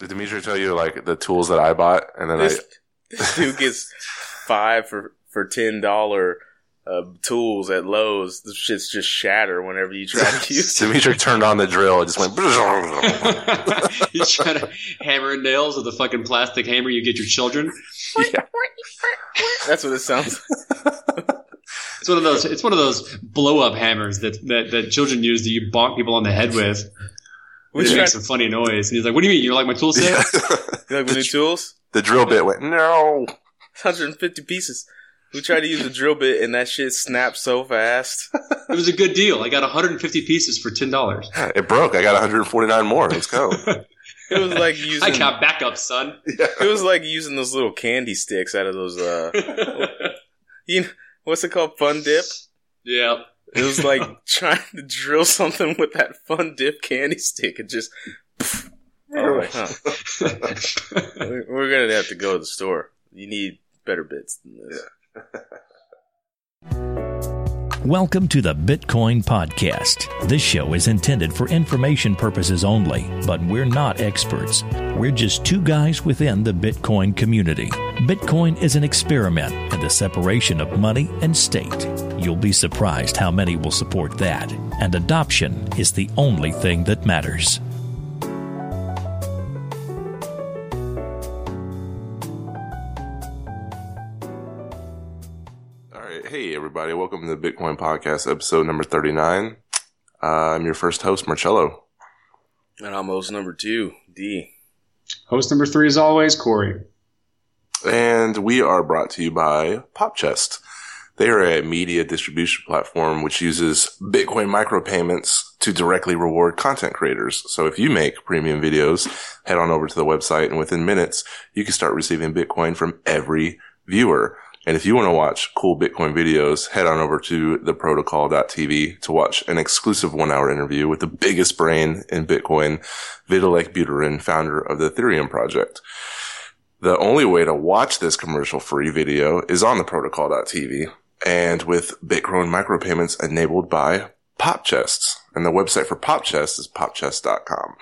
Did Dimitri tell you like the tools that I bought, and then This, this dude gets five for for ten dollar uh, tools at Lowe's. The shits just shatter whenever you try to use. It. Dimitri turned on the drill. It just went. He's trying to hammer nails with a fucking plastic hammer you get your children. yeah. That's what it sounds. like. It's one of those. It's one of those blow up hammers that, that that children use that you bonk people on the head with. We Which tried, makes some funny noise. And he's like, "What do you mean? You like my tool set?" you like my new tools? the drill bit went no. 150 pieces. We tried to use the drill bit and that shit snapped so fast. It was a good deal. I got 150 pieces for ten dollars. It broke. I got 149 more. Let's go. It was like using. I got backup, son. It was like using those little candy sticks out of those. uh You know, what's it called? Fun dip. yeah. It was like trying to drill something with that fun dip candy stick. It just. Oh, huh. We're we're gonna have to go to the store. You need better bits than this. Welcome to the Bitcoin Podcast. This show is intended for information purposes only, but we're not experts. We're just two guys within the Bitcoin community. Bitcoin is an experiment in the separation of money and state. You'll be surprised how many will support that, and adoption is the only thing that matters. Everybody. Welcome to the Bitcoin Podcast, episode number 39. Uh, I'm your first host, Marcello. And almost number two, D. Host number three, as always, Corey. And we are brought to you by PopChest. They are a media distribution platform which uses Bitcoin micropayments to directly reward content creators. So if you make premium videos, head on over to the website and within minutes, you can start receiving Bitcoin from every viewer. And if you want to watch cool Bitcoin videos, head on over to theprotocol.tv to watch an exclusive one hour interview with the biggest brain in Bitcoin, Vitalik Buterin, founder of the Ethereum project. The only way to watch this commercial free video is on the protocol.tv and with Bitcoin micropayments enabled by PopChests. And the website for PopChest is popchest.com.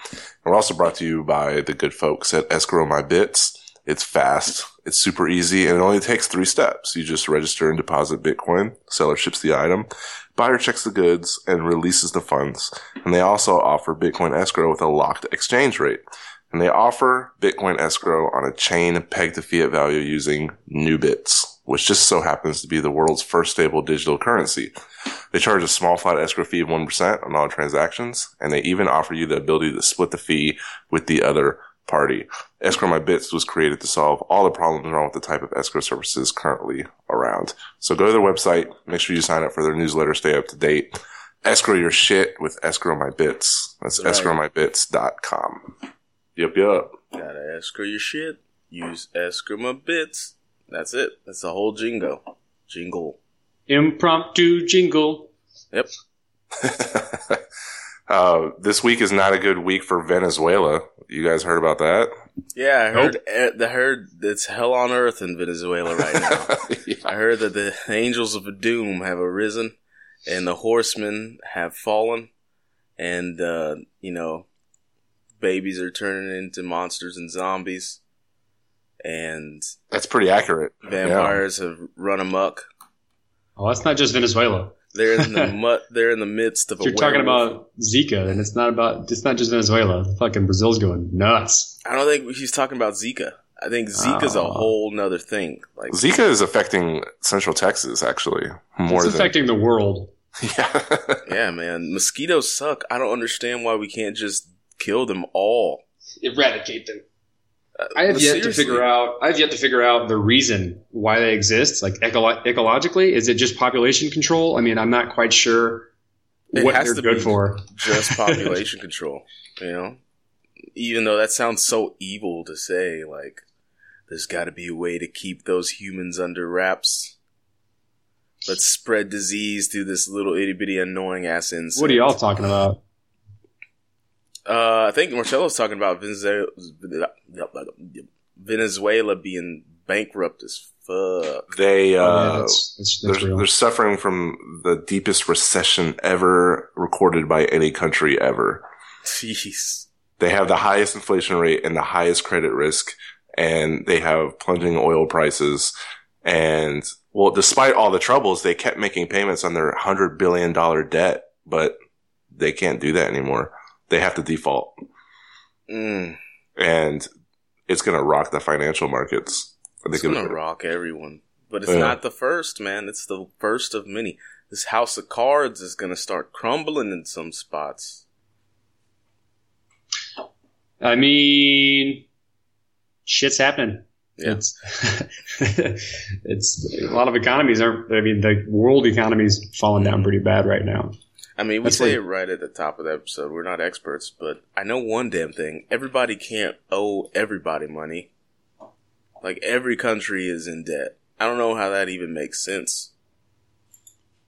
We're also brought to you by the good folks at Escrow My Bits. It's fast. It's super easy and it only takes three steps. You just register and deposit Bitcoin. Seller ships the item. Buyer checks the goods and releases the funds. And they also offer Bitcoin escrow with a locked exchange rate. And they offer Bitcoin escrow on a chain pegged to fiat value using Nubits, which just so happens to be the world's first stable digital currency. They charge a small flat escrow fee of 1% on all transactions, and they even offer you the ability to split the fee with the other party. Escrow My Bits was created to solve all the problems wrong with the type of escrow services currently around. So go to their website, make sure you sign up for their newsletter, stay up to date. Escrow your shit with Escrow My Bits. That's Right. escrowmybits.com. Yep, yep. Gotta escrow your shit. Use escrow my bits. That's it. That's the whole jingo. Jingle. Impromptu jingle. Yep. uh, this week is not a good week for Venezuela. You guys heard about that? Yeah, I heard. eh, I heard it's hell on earth in Venezuela right now. I heard that the angels of doom have arisen, and the horsemen have fallen, and uh, you know, babies are turning into monsters and zombies, and That's pretty accurate. vampires have run amok. Oh, that's not just Venezuela. They're in the mud. They're in the midst of a. You're talking about Zika, and it's not about. It's not just Venezuela. Fucking Brazil's going nuts. I don't think he's talking about Zika. I think Zika's a Oh. whole nother thing. Like Zika is affecting Central Texas, actually, more it's than. affecting the world. yeah. Yeah, man. Mosquitoes suck. I don't understand why we can't just kill them all. Eradicate them. I have yet seriously. to figure out. I have yet to figure out the reason why they exist. Like ecolo- ecologically, is it just population control? I mean, I'm not quite sure It what has they're to good be. for. just population control. You know, even though that sounds so evil to say, like there's got to be a way to keep those humans under wraps. Let's spread disease through this little itty bitty annoying ass insect. What are y'all talking about? Uh, I think Marcello's talking about Venezuela, Venezuela being bankrupt as fuck. They, uh, oh, yeah, that's, that's, that's they're, they're suffering from the deepest recession ever recorded by any country ever. Jeez. They have the highest inflation rate and the highest credit risk, and they have plunging oil prices. And well, despite all the troubles, they kept making payments on their hundred billion dollar debt, but they can't do that anymore. They have to default. Mm. And it's going to rock the financial markets. It's going to rock everyone. But it's yeah. not the first, man. It's the first of many. This house of cards is going to start crumbling in some spots. I mean, shit's happening. Yeah. It's it's a lot of economies aren't. I mean, the world economy is falling down pretty bad right now. I mean, we That's say it right at the top of the episode. We're not experts, but I know one damn thing. Everybody can't owe everybody money. Like every country is in debt. I don't know how that even makes sense.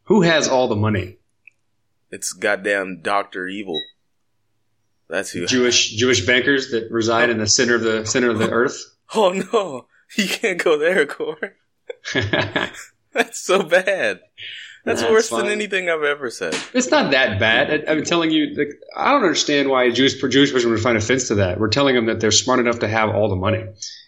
Who has all the money? It's goddamn Doctor Evil. That's who. Jewish Jewish bankers that reside in the center of the center of the earth. Oh no, you can't go there, Core. That's so bad. That's, That's worse fine. than anything I've ever said. It's not that bad. I, am telling you, like, I don't understand why a Jewish Jewish person would find offense to that. We're telling them that they're smart enough to have all the money.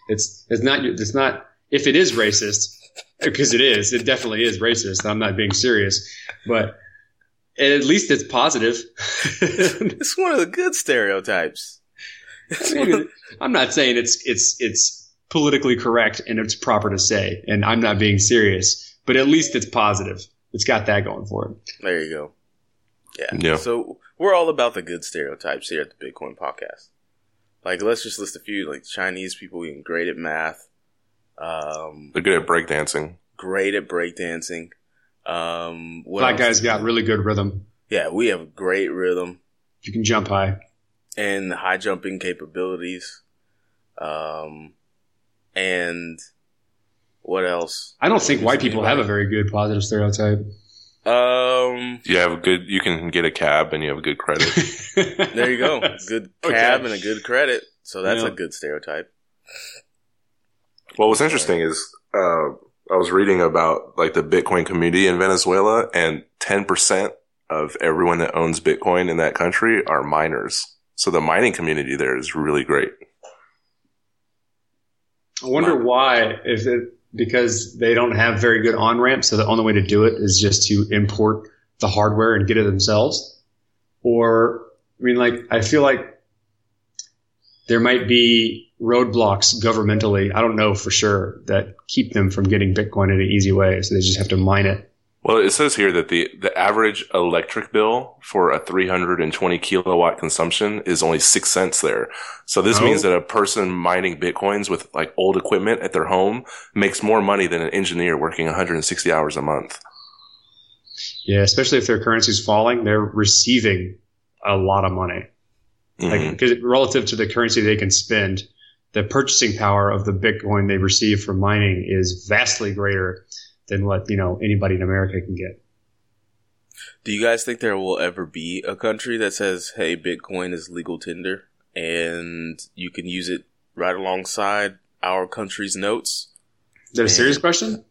It's it's not it's not if it is racist because it is. It definitely is racist. I'm not being serious, but at least it's positive. it's one of the good stereotypes. I'm not saying it's it's it's politically correct and it's proper to say, and I'm not being serious, but at least it's positive. It's got that going for it. There you go. Yeah. yeah. So we're all about the good stereotypes here at the Bitcoin Podcast. Like, let's just list a few. Like Chinese people being great at math. Um, They're good at breakdancing. Great at breakdancing. Um, Black guys got really good rhythm. Yeah, we have great rhythm. You can jump high. And high jumping capabilities. Um, and what else? I don't think white people have a very good positive stereotype. Um, you have a good. You can get a cab and you have a good credit. there you go. Good cab okay. and a good credit. So that's yeah. a good stereotype. Well, what's interesting is uh, I was reading about like the Bitcoin community in Venezuela, and ten percent of everyone that owns Bitcoin in that country are miners. So the mining community there is really great. I wonder why. Is it because they don't have very good on ramps, so the only way to do it is just to import the hardware and get it themselves? Or, I mean, like, I feel like there might be roadblocks governmentally, I don't know for sure, that keep them from getting Bitcoin in an easy way. So they just have to mine it. Well, it says here that the, the average electric bill for a 320 kilowatt consumption is only six cents there. So this oh. means that a person mining bitcoins with like old equipment at their home makes more money than an engineer working 160 hours a month. Yeah, especially if their currency is falling, they're receiving a lot of money. Mm-hmm. Like, because relative to the currency they can spend, the purchasing power of the Bitcoin they receive from mining is vastly greater than what you know anybody in America can get. Do you guys think there will ever be a country that says, "Hey, Bitcoin is legal tender, and you can use it right alongside our country's notes"? Is that a serious question?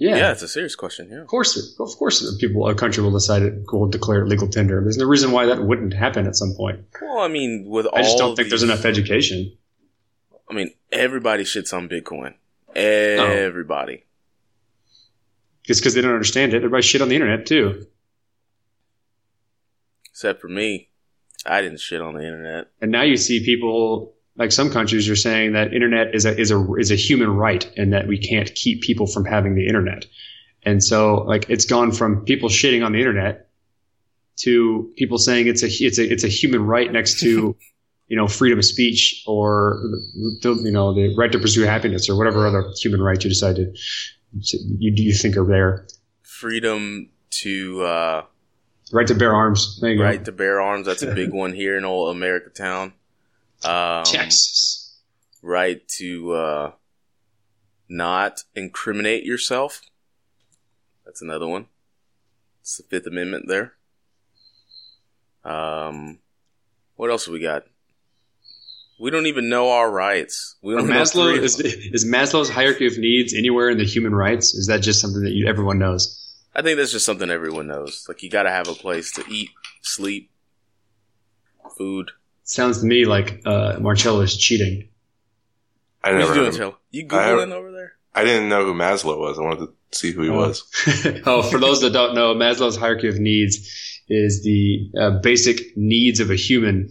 Yeah, yeah, it's a serious question. Yeah, of course, of course, people, a country will decide it will declare it legal tender. There's no reason why that wouldn't happen at some point. Well, I mean, with I just don't think these, there's enough education. I mean, everybody shits on Bitcoin. Everybody. Just because they don't understand it. Everybody shit on the internet too. Except for me. I didn't shit on the internet. And now you see people like some countries are saying that internet is a is a is a human right and that we can't keep people from having the internet. And so like it's gone from people shitting on the internet to people saying it's a it's a it's a human right next to you know freedom of speech or you know the right to pursue happiness or whatever other human right you decide to you do you think are there? Freedom to uh, right to bear arms. right go. to bear arms. That's a big one here in old America town. Um, Texas. Right to uh, not incriminate yourself. That's another one. It's the Fifth Amendment there. Um, what else have we got? We don't even know our rights. We don't Maslow is, is Maslow's hierarchy of needs anywhere in the human rights? Is that just something that you, everyone knows? I think that's just something everyone knows. Like you got to have a place to eat, sleep, food. Sounds to me like uh, Marcello is cheating. I never you doing, him. Taylor? You I over there? I didn't know who Maslow was. I wanted to see who he Oh. was. oh, for those that don't know, Maslow's hierarchy of needs is the uh, basic needs of a human,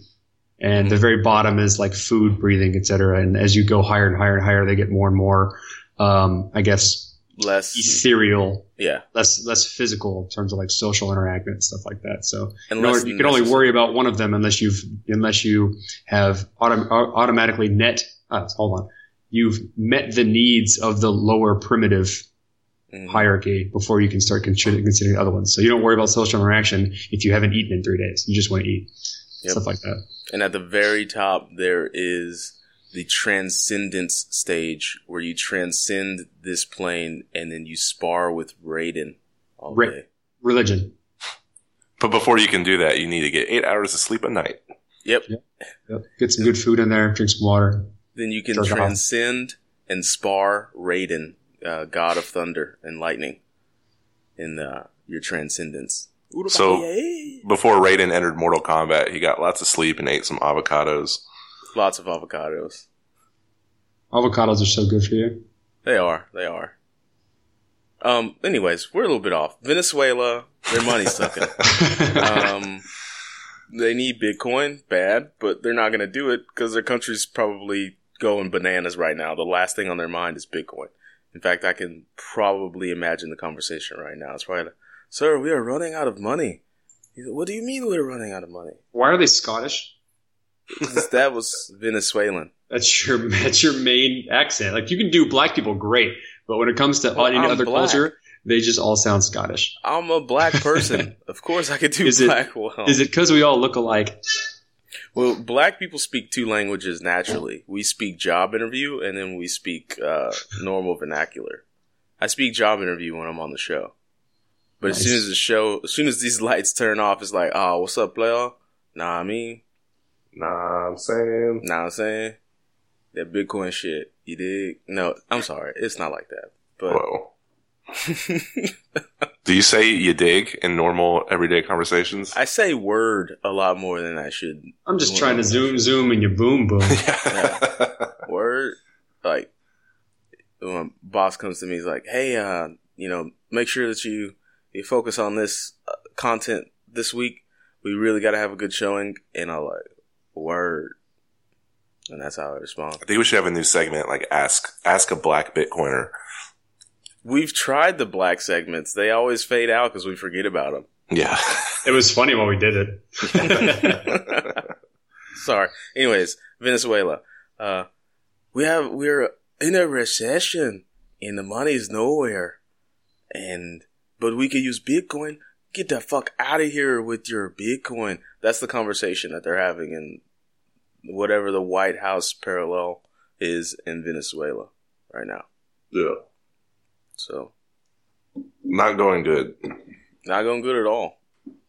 and the very bottom is like food, breathing, etc. And as you go higher and higher and higher, they get more and more, um, I guess, Less, ethereal, yeah, less less physical in terms of like social interaction and stuff like that. So order- you can only worry about one of them unless you've unless you have autom- automatically net. Uh, hold on, you've met the needs of the lower primitive Mhm. hierarchy before you can start considering, considering the other ones. So you don't worry about social interaction if you haven't eaten in three days. You just want to eat Yep. stuff like that. And at the very top, there is the transcendence stage where you transcend this plane and then you spar with Raiden all Ra- day. Religion. But before you can do that, you need to get eight hours of sleep a night. Yep. Yep. Get some good food in there. Drink some water. Then you can Jerk off. transcend and spar Raiden, uh, God of Thunder and Lightning, in uh, your transcendence. So- Before Raiden entered Mortal Kombat, he got lots of sleep and ate some avocados. lots of avocados. Avocados are so good for you. They are. They are. Um. Anyways, we're a little bit off. Venezuela, their money's sucking. um, they need Bitcoin bad, but they're not going to do it because their country's probably going bananas right now. The last thing on their mind is Bitcoin. In fact, I can probably imagine the conversation right now. It's probably, like, "Sir, we are running out of money." He's like, what do you mean we're running out of money? Why are they Scottish? that was Venezuelan. That's your that's your main accent. Like you can do black people great, but when it comes to Well, any I'm other black. culture, they just all sound Scottish. I'm a black person. of course, I could do Is it- black well. Is it because we all look alike? Well, black people speak two languages naturally. We speak job interview and then we speak uh, normal vernacular. I speak job interview when I'm on the show. But as soon as the show, as soon as these lights turn off, it's like, oh, what's up, player? Nah, I mean, Nah, I'm saying. nah, I'm saying that Bitcoin shit. You dig? No, I'm sorry, it's not like that. But Whoa. Do you say you dig in normal everyday conversations? I say word a lot more than I should. I'm just trying to zoom zoom and you boom boom. yeah. word like when boss comes to me he's like hey uh you know make sure that you you focus on this uh, content this week we really got to have a good showing and i like word. And that's how i respond. I think we should have a new segment like ask ask a black Bitcoiner. we've tried the black segments. They always fade out because we forget about them Yeah. it was funny when we did it. sorry. Anyways venezuela. Uh we have we're in a recession and the money's nowhere. And but we could use bitcoin get the fuck out of here with your bitcoin that's the conversation that they're having in whatever the white house parallel is in venezuela right now yeah. so Not going good. not going good at all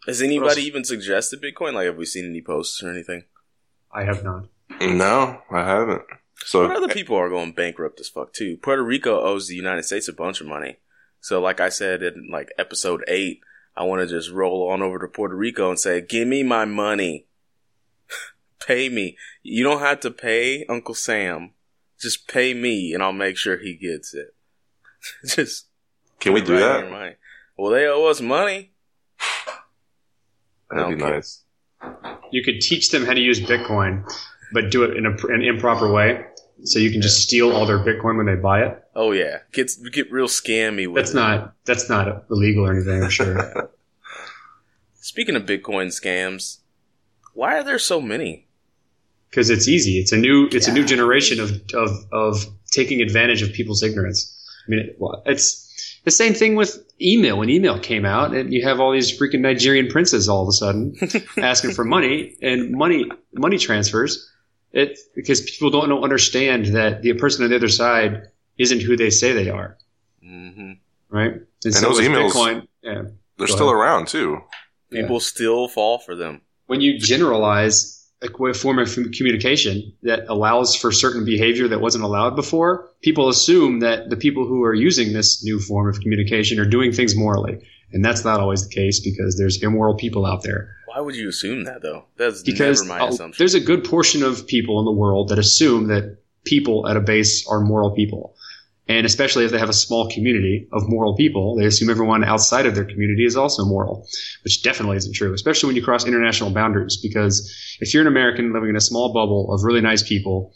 has else? anybody even suggested bitcoin like have we seen any posts or anything I have not. No, I haven't. So But other people are going bankrupt as fuck too. Puerto Rico owes the United States a bunch of money. So, like I said in like episode eight, I want to just roll on over to Puerto Rico and say, "Give me my money, pay me. You don't have to pay Uncle Sam. Just pay me, and I'll make sure he gets it." just can we do right that? your. Well, they owe us money. That'd be nice. You could teach them how to use Bitcoin, but do it in a, an improper way. So you can just steal all their Bitcoin when they buy it. Oh yeah, get get real scammy with That's it. not that's not illegal or anything. I'm sure. Speaking of Bitcoin scams, why are there so many? because it's easy. It's a new it's a new generation of, of of taking advantage of people's ignorance. I mean, it, well, it's the same thing with email. When email came out, and you have all these freaking Nigerian princes all of a sudden asking for money and money money transfers. It because people don't understand that the person on the other side isn't who they say they are, hmm right? And, And so those emails- Bitcoin, yeah. They're still ahead. around too. People still fall for them. when you generalize a form of communication that allows for certain behavior that wasn't allowed before, people assume that the people who are using this new form of communication are doing things morally. And that's not always the case because there's immoral people out there. Why would you assume that though? That's because never my uh, assumption. there's a good portion of people in the world that assume that people at a base are moral people. And especially if they have a small community of moral people, they assume everyone outside of their community is also moral, which definitely isn't true, especially when you cross international boundaries. Because if you're an American living in a small bubble of really nice people,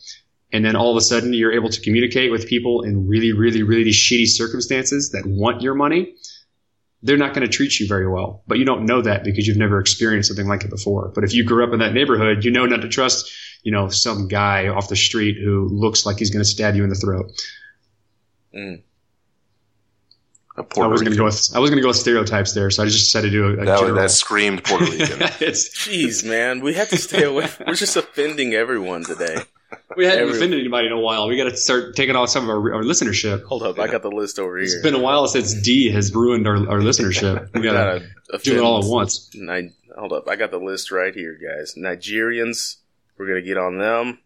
and then all of a sudden you're able to communicate with people in really, really, really shitty circumstances that want your money, they're not going to treat you very well. But you don't know that because you've never experienced something like it before. But if you grew up in that neighborhood, you know not to trust, you know, some guy off the street who looks like he's going to stab you in the throat. Mm. A I was going to go with I was going to go with stereotypes there, so I just decided to do a, a That, general. that screamed Puerto Rican. it's, Jeez, man, we have to stay away. We're just offending everyone today. We hadn't Every- offended anybody in a while. We got to start taking off some of our, our listenership. Hold up, I got the list over It's here. been a while since D has ruined our, our listenership. We got to Gotta do it all at once. Ni- hold up, I got the list right here, guys. Nigerians, we're gonna get on them.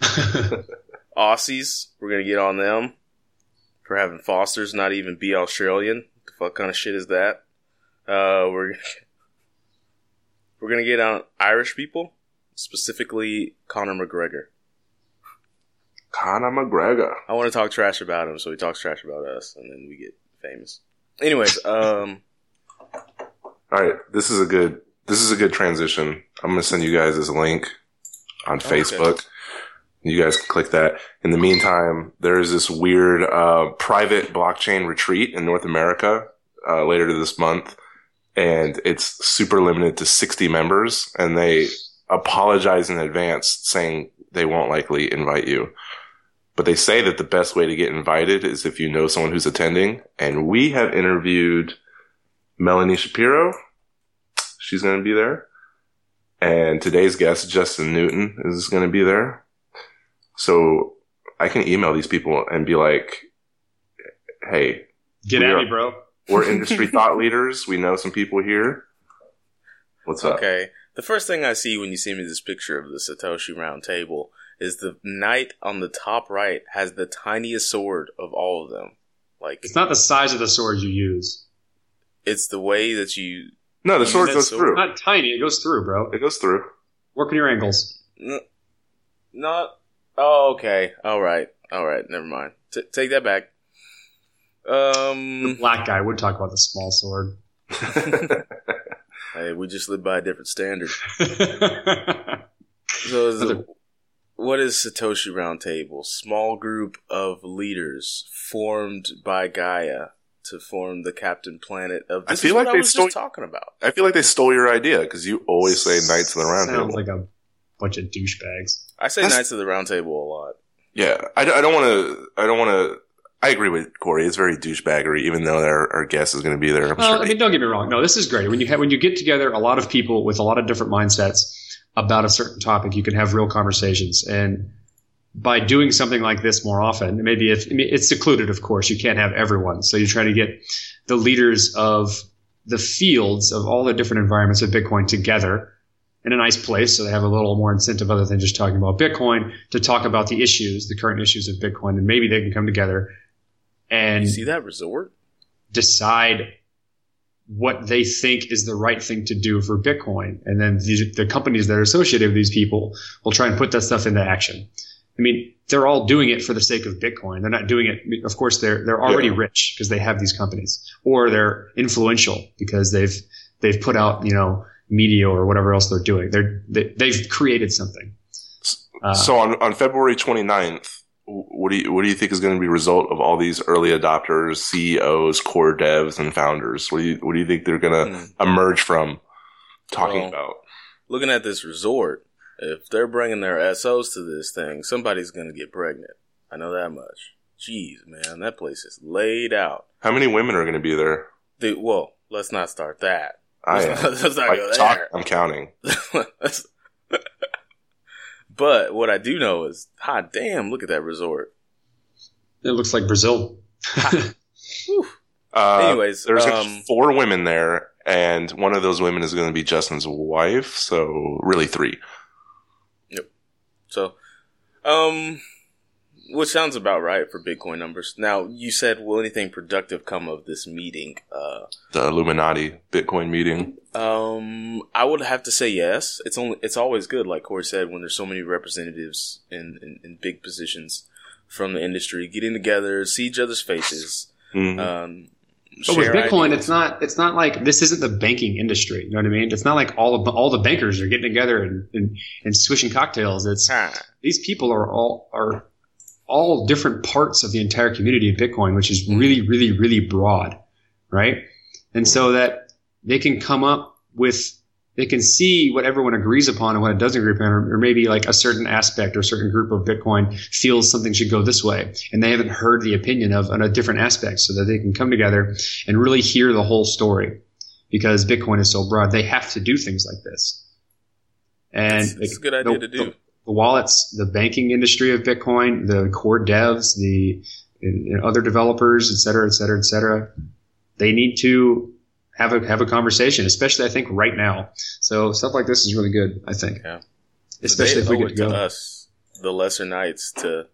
Aussies, we're gonna get on them for having Fosters not even be Australian. What the fuck kind of shit is that? Uh, we're we're gonna get on Irish people, specifically Conor McGregor. Conor McGregor. I want to talk trash about him, so he talks trash about us, and then we get famous. Anyways, um, All right, this is a good this is a good transition. I'm going to send you guys this link on. Facebook. You guys can click that. In the meantime, there is this weird uh, private blockchain retreat in North America uh, later this month, and it's super limited to 60 members. And they apologize in advance, saying they won't likely invite you. But they say that the best way to get invited is if you know someone who's attending. And we have interviewed Melanie Shapiro. She's going to be there. And today's guest, Justin Newton, is going to be there. So I can email these people and be like, hey, Get at are- me, bro. we're industry thought leaders. We know some people here. What's up? Okay. The first thing I see when you see me this picture of the Satoshi round table is the knight on the top right has the tiniest sword of all of them. Like It's not the size of the sword you use. it's the way that you No, the sword goes that through. Not tiny. It goes through, bro. It goes through. Working your angles. n- not. Oh, okay. All right. All right. Never mind. T- take that back. The Um. black guy would talk about the small sword. Hey, we just live by a different standard. So, is the, what is Satoshi Roundtable? Small group of leaders formed by Gaia to form the Captain Planet of. This I This feel is like what they I was stole- just talking about. I feel like they stole your idea because you always say Knights of the Round Sounds Table. like a bunch of douchebags. I say That's- Knights of the Round Table a lot. Yeah, I, don't- want to. I don't want to. I agree with Corey. It's very douchebaggery, even though our, our guest is going to be there. I'm Well, sure. I mean, don't get me wrong. No, this is great. When you have, when you get together a lot of people with a lot of different mindsets about a certain topic, you can have real conversations. And by doing something like this more often, maybe if I mean, it's secluded, of course, you can't have everyone. So you try to get the leaders of the fields of all the different environments of Bitcoin together in a nice place, so they have a little more incentive other than just talking about Bitcoin to talk about the issues, the current issues of Bitcoin, and maybe they can come together and You see that resort? decide what they think is the right thing to do for Bitcoin. And then the, the companies that are associated with these people will try and put that stuff into action. I mean, they're all doing it for the sake of Bitcoin. They're not doing it. Of course, they're, they're already Yeah. rich because they have these companies or they're influential because they've, they've put out, you know, media or whatever else they're doing. They're, they, they've created something. Uh, so on, on February 29th, what do you what do you think is going to be a result of all these early adopters, CEOs, core devs, and founders? What do you what do you think they're going to Hmm. emerge from talking Well, about? Looking at this resort, if they're bringing their SOs to this thing, somebody's going to get pregnant. I know that much. Jeez, man, that place is laid out. How many women are going to be there? The, well, let's not start that. I Let's am. not, let's not Like, go talk- there. I'm counting. That's- but what I do know is, hot damn, look at that resort. it looks like Brazil. Uh, Anyways, there's um, four women there, and one of those women is going to be Justin's wife. So really three. Yep. So, um, which sounds about right for Bitcoin numbers. Now, you said, will anything productive come of this meeting? Uh, the Illuminati Bitcoin meeting. Um, I would have to say yes. It's only it's always good, like Corey said, when there's so many representatives in, in, in big positions from the industry getting together, see each other's faces. Mm-hmm. Um, but with Bitcoin, ideas. it's not it's not like this isn't the banking industry. You know what I mean? It's not like all of the, all the bankers are getting together and, and, and swishing cocktails. It's these people are all are all different parts of the entire community of Bitcoin, which is mm-hmm. really, really, really broad, right? And so that they can come up with they can see what everyone agrees upon and what it doesn't agree upon, or, or, maybe like a certain aspect or a certain group of Bitcoin feels something should go this way, and they haven't heard the opinion of on a different aspect, so that they can come together and really hear the whole story. Because Bitcoin is so broad, they have to do things like this. And it's, it's a good idea the, to do. The, the, wallets, the banking industry of Bitcoin, the core devs, the you know, other developers, et cetera, et cetera, et cetera, they need to have a have a conversation, especially I think right now. So stuff like this is really good. I think, yeah. especially if we get to go. To us, the lesser knights, to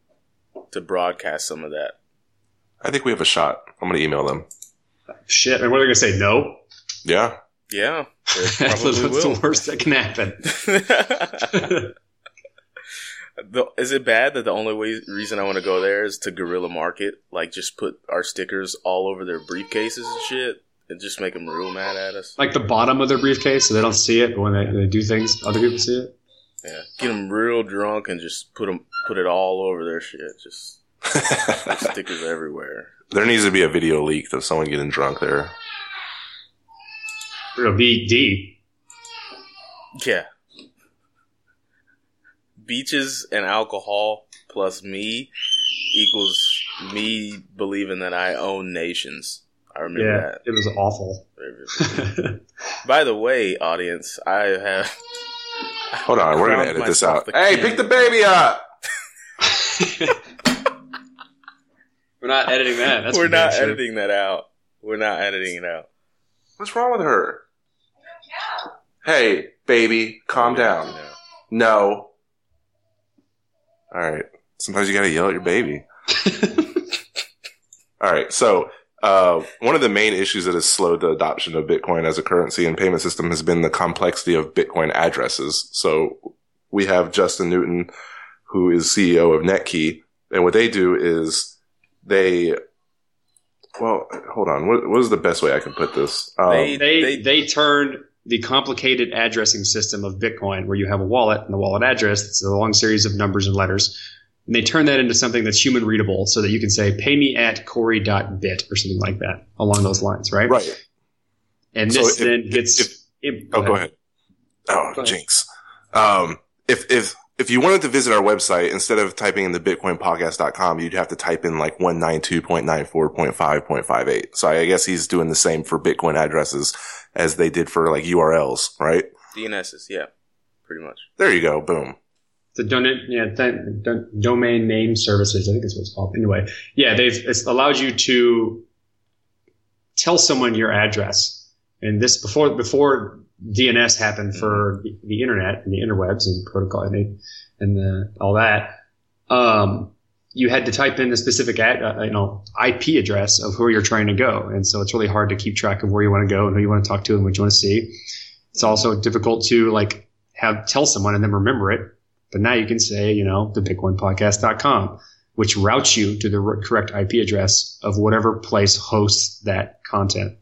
to broadcast some of that. I think we have a shot. I'm going to email them. Shit, and what are they going to say? No. Yeah. Yeah. That's the worst that can happen. the, is it bad that the only way, reason I want to go there is to guerrilla market? Like, just put our stickers all over their briefcases and shit? and just make them real mad at us. Like the bottom of their briefcase, so they don't see it, but when they, they do things, other people see it. Yeah, get them real drunk and just put them put it all over their shit. Just stickers everywhere. There needs to be a video leak of someone getting drunk there. It'll be deep. Yeah. Beaches and alcohol plus me equals me believing that I own nations. I remember yeah, that. It was awful. By the way, audience, I have. Hold on, we're gonna edit this out. Hey, pick the baby up. we're not editing that. That's we're not editing that out. We're not editing it out. What's wrong with her? Hey, baby, calm down. No. All right. Sometimes you gotta yell at your baby. All right. So uh, one of the main issues that has slowed the adoption of Bitcoin as a currency and payment system has been the complexity of Bitcoin addresses. So we have Justin Newton, who is CEO of Netki, and what they do is they well, hold on. What, what is the best way I can put this? Um, they, they, they, they turn the complicated addressing system of Bitcoin, where you have a wallet and the wallet address, it's a long series of numbers and letters, and they turn that into something that's human readable so that you can say, pay me at corey.bit or something like that along those lines, right? Right. And this so if, then gets. If, if, go oh, ahead. go ahead. Oh, go jinx. Um, if, if, if you wanted to visit our website, instead of typing in the bitcoinpodcast.com, you'd have to type in like 192.94.5.58. So I guess he's doing the same for Bitcoin addresses as they did for like URLs, right? DNSs, yeah, pretty much. There you go. Boom the don- yeah, domain name services. I think that's what it's called. Anyway, yeah, they've it's allowed you to tell someone your address. And this before before DNS happened for the, the internet and the interwebs and protocol and, they, and the, all that. Um, you had to type in the specific ad, uh, you know IP address of who you're trying to go, and so it's really hard to keep track of where you want to go and who you want to talk to and what you want to see. It's also difficult to like have tell someone and then remember it but now you can say, you know, the bitcoinpodcast.com, which routes you to the correct IP address of whatever place hosts that content.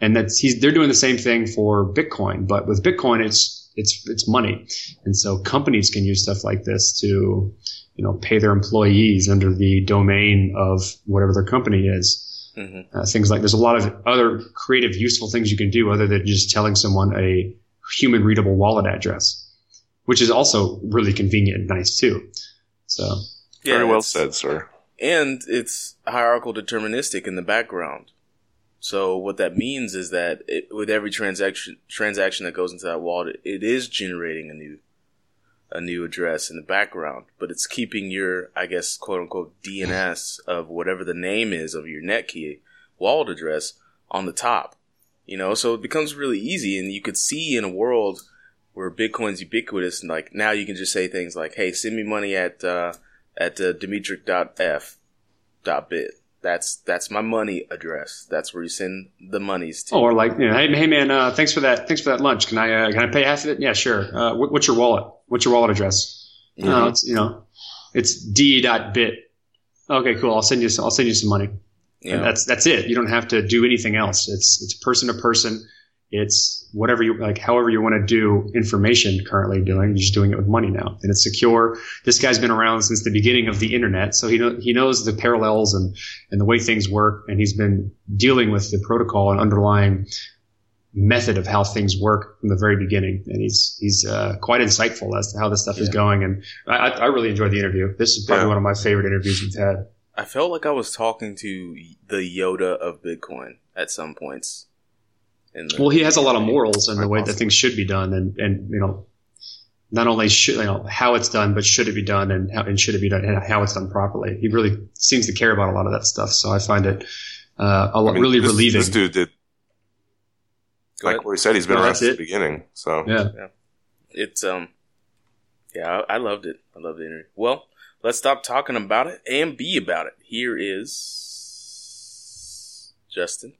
And that's, they're doing the same thing for Bitcoin, but with Bitcoin, it's, it's, it's money. And so companies can use stuff like this to, you know, pay their employees under the domain of whatever their company is. Mm-hmm. Uh, things like there's a lot of other creative, useful things you can do other than just telling someone a human readable wallet address which is also really convenient and nice too. So yeah, very well said, sir. And it's hierarchical deterministic in the background. So what that means is that it, with every transaction transaction that goes into that wallet, it is generating a new a new address in the background, but it's keeping your, I guess, quote unquote DNS of whatever the name is of your Netki wallet address on the top. You know, so it becomes really easy, and you could see in a world where Bitcoin's ubiquitous, and like now you can just say things like, "Hey, send me money at uh, at uh, Dimitrik.f.bit. That's that's my money address. That's where you send the monies to. Oh, or like, you know, hey, hey man, uh, thanks for that. Thanks for that lunch. Can I uh, can I pay half of it? Yeah, sure. Uh, what, what's your wallet? What's your wallet address? Mm-hmm. No, it's you know, it's d.bit. Okay, cool. I'll send you. Some, I'll send you some money. Yeah. And that's that's it. You don't have to do anything else. It's it's person to person. It's whatever you like, however you want to do information currently doing. You're just doing it with money now, and it's secure. This guy's been around since the beginning of the internet, so he know, he knows the parallels and and the way things work, and he's been dealing with the protocol and underlying method of how things work from the very beginning, and he's he's uh, quite insightful as to how this stuff yeah. is going. And I, I really enjoyed the interview. This is probably yeah. one of my favorite interviews we've had. I felt like I was talking to the Yoda of Bitcoin at some points. The, well, he has a lot of morals and the way that things should be done, and and you know, not only should you know how it's done, but should it be done, and how and should it be done, and how it's done properly. He really seems to care about a lot of that stuff. So I find it uh, a, I mean, really this, relieving. This dude did, like Corey said, he's been no, around since the beginning. So yeah. yeah, it's um, yeah, I, I loved it. I loved the interview. Well, let's stop talking about it and be about it. Here is Justin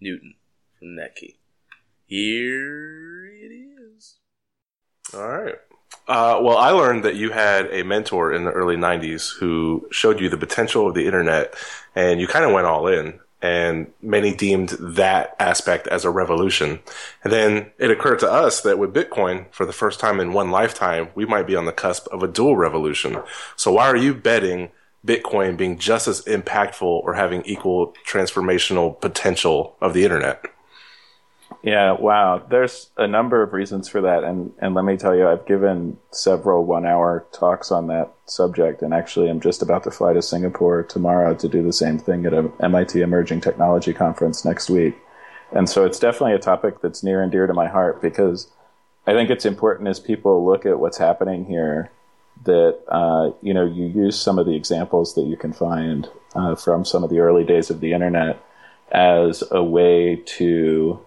Newton Netki. Here it is. All right. Uh, well, I learned that you had a mentor in the early 90s who showed you the potential of the internet and you kind of went all in and many deemed that aspect as a revolution. And then it occurred to us that with Bitcoin, for the first time in one lifetime, we might be on the cusp of a dual revolution. So why are you betting Bitcoin being just as impactful or having equal transformational potential of the internet? Yeah, wow. There's a number of reasons for that, and and let me tell you, I've given several one-hour talks on that subject, and actually, I'm just about to fly to Singapore tomorrow to do the same thing at a MIT Emerging Technology Conference next week, and so it's definitely a topic that's near and dear to my heart because I think it's important as people look at what's happening here that uh, you know you use some of the examples that you can find uh, from some of the early days of the internet as a way to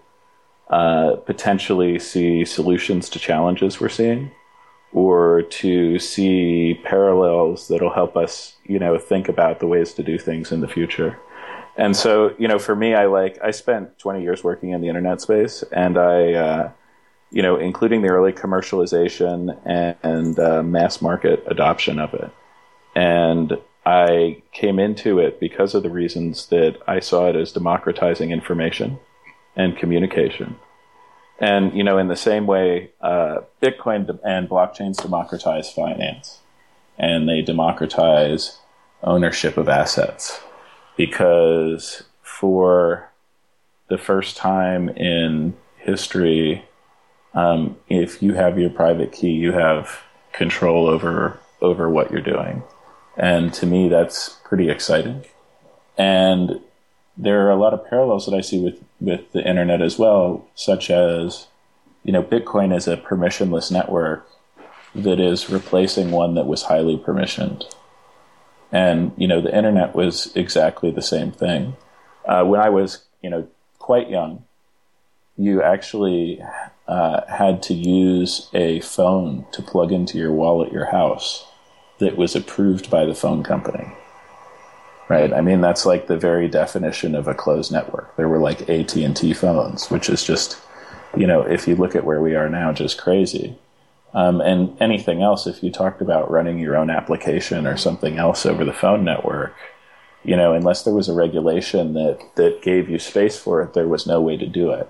uh, potentially see solutions to challenges we're seeing or to see parallels that'll help us, you know, think about the ways to do things in the future. And so, you know, for me, I like, I spent 20 years working in the internet space and I, uh, you know, including the early commercialization and, and uh, mass market adoption of it. And I came into it because of the reasons that I saw it as democratizing information and communication. And you know, in the same way, uh, Bitcoin and blockchains democratize finance, and they democratize ownership of assets, because for the first time in history, um, if you have your private key, you have control over over what you're doing, and to me, that's pretty exciting. And there are a lot of parallels that I see with, with the internet as well, such as, you know, Bitcoin is a permissionless network that is replacing one that was highly permissioned. And, you know, the internet was exactly the same thing. Uh, when I was, you know, quite young, you actually uh, had to use a phone to plug into your wall at your house that was approved by the phone company right? I mean, that's like the very definition of a closed network. There were like AT and T phones, which is just, you know, if you look at where we are now, just crazy. Um, and anything else, if you talked about running your own application or something else over the phone network, you know, unless there was a regulation that that gave you space for it, there was no way to do it.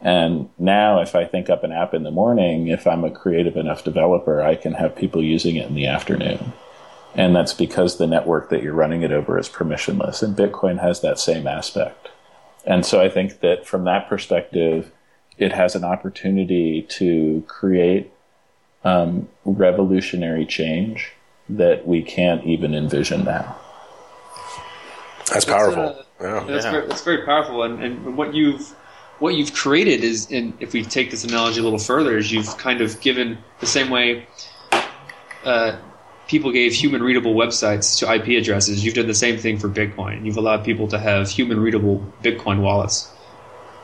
And now, if I think up an app in the morning, if I'm a creative enough developer, I can have people using it in the afternoon. And that's because the network that you're running it over is permissionless. And Bitcoin has that same aspect. And so I think that from that perspective, it has an opportunity to create um, revolutionary change that we can't even envision now. That's powerful. uh, yeah. That's, yeah. Very, that's very powerful. And, and what you've what you've created is, and if we take this analogy a little further, is you've kind of given the same way uh, people gave human readable websites to IP addresses, you've done the same thing for Bitcoin. You've allowed people to have human readable Bitcoin wallets.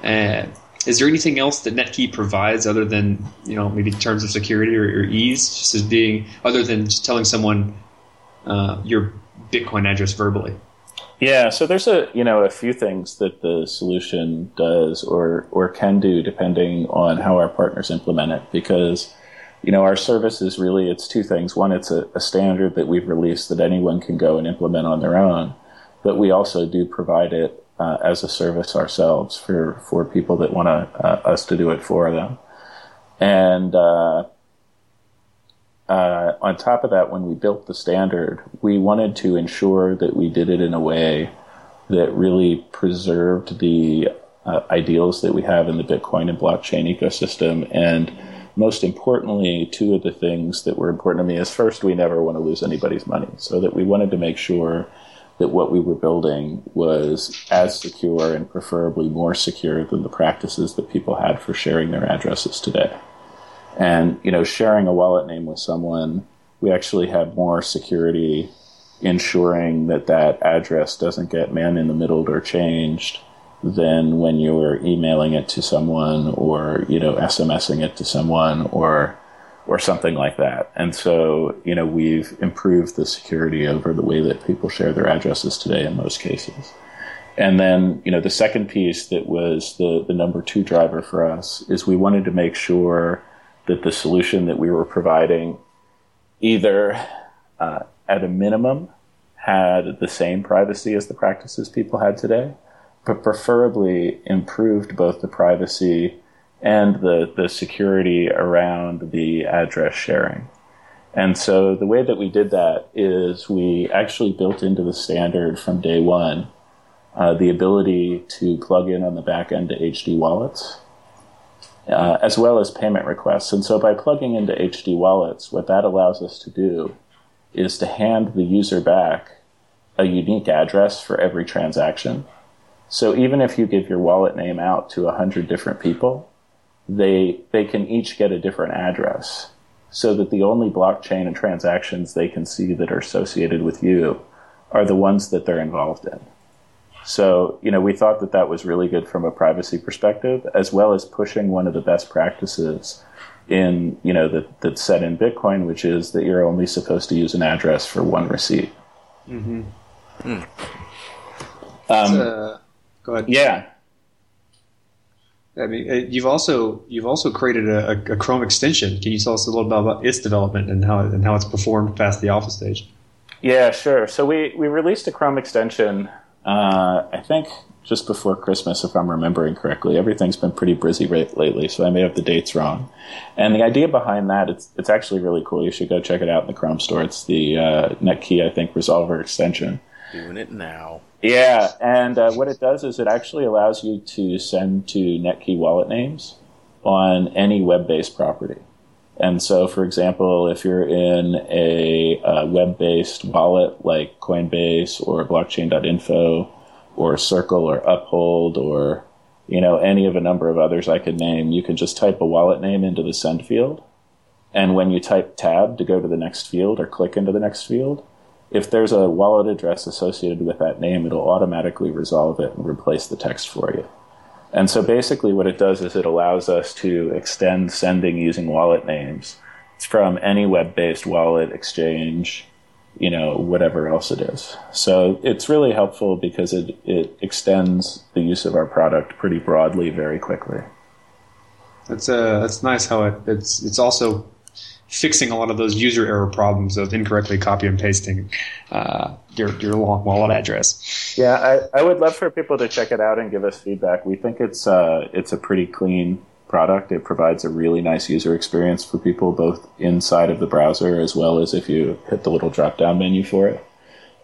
And is there anything else that Netki provides other than you know maybe terms of security or, or ease, just as being other than just telling someone uh, your Bitcoin address verbally. Yeah, so there's a you know a few things that the solution does or or can do depending on how our partners implement it because you know our service is really it's two things one it's a, a standard that we've released that anyone can go and implement on their own but we also do provide it uh, as a service ourselves for for people that want uh, us to do it for them and uh, uh, on top of that, when we built the standard, we wanted to ensure that we did it in a way that really preserved the uh, ideals that we have in the Bitcoin and blockchain ecosystem. And most importantly, two of the things that were important to me is first, we never want to lose anybody's money. So that we wanted to make sure that what we were building was as secure and preferably more secure than the practices that people had for sharing their addresses today. And, you know, sharing a wallet name with someone, we actually have more security ensuring that that address doesn't get man in the middle or changed than when you were emailing it to someone or, you know, SMSing it to someone or, or something like that. And so, you know, we've improved the security over the way that people share their addresses today in most cases. And then, you know, the second piece that was the, the number two driver for us is we wanted to make sure that the solution that we were providing either uh, at a minimum had the same privacy as the practices people had today, but preferably improved both the privacy and the, the security around the address sharing. And so the way that we did that is we actually built into the standard from day one uh, the ability to plug in on the back end to HD wallets uh, as well as payment requests. And so by plugging into HD wallets, what that allows us to do is to hand the user back a unique address for every transaction. So even if you give your wallet name out to a 100 different people, they, they can each get a different address so that the only blockchain and transactions they can see that are associated with you are the ones that they're involved in. So, you know, we thought that that was really good from a privacy perspective, as well as pushing one of the best practices in, you know, that, that's set in Bitcoin, which is that you're only supposed to use an address for one receipt. Mm-hmm. Hmm. Um, go ahead. Yeah. I mean, uh, you've also you've also created a, a, Chrome extension. Can you tell us a little bit about its development and how and how it's performed past the alpha stage? Yeah, sure. So we we released a Chrome extension uh, I think just before Christmas, if I'm remembering correctly. Everything's been pretty busy lately, so I may have the dates wrong. And the idea behind that, it's it's actually really cool. You should go check it out in the Chrome store. It's the uh, Netki, I think, Resolver extension. Doing it now. Yeah, and uh, what it does is it actually allows you to send to Netki wallet names on any web-based property. And so, for example, if you're in a, a web based wallet like Coinbase or blockchain.info or Circle or Uphold or you know any of a number of others I could name, you can just type a wallet name into the send field. And when you type tab to go to the next field or click into the next field, if there's a wallet address associated with that name, it'll automatically resolve it and replace the text for you. And so basically, what it does is it allows us to extend sending using wallet names from any web based wallet exchange, you know, whatever else it is. So it's really helpful because it, it extends the use of our product pretty broadly very quickly. That's uh, that's nice how it, it's it's also fixing a lot of those user error problems of incorrectly copy and pasting uh, your your long wallet address. Yeah, I, I would love for people to check it out and give us feedback. We think it's uh, it's a pretty clean product. It provides a really nice user experience for people both inside of the browser as well as if you hit the little drop down menu for it.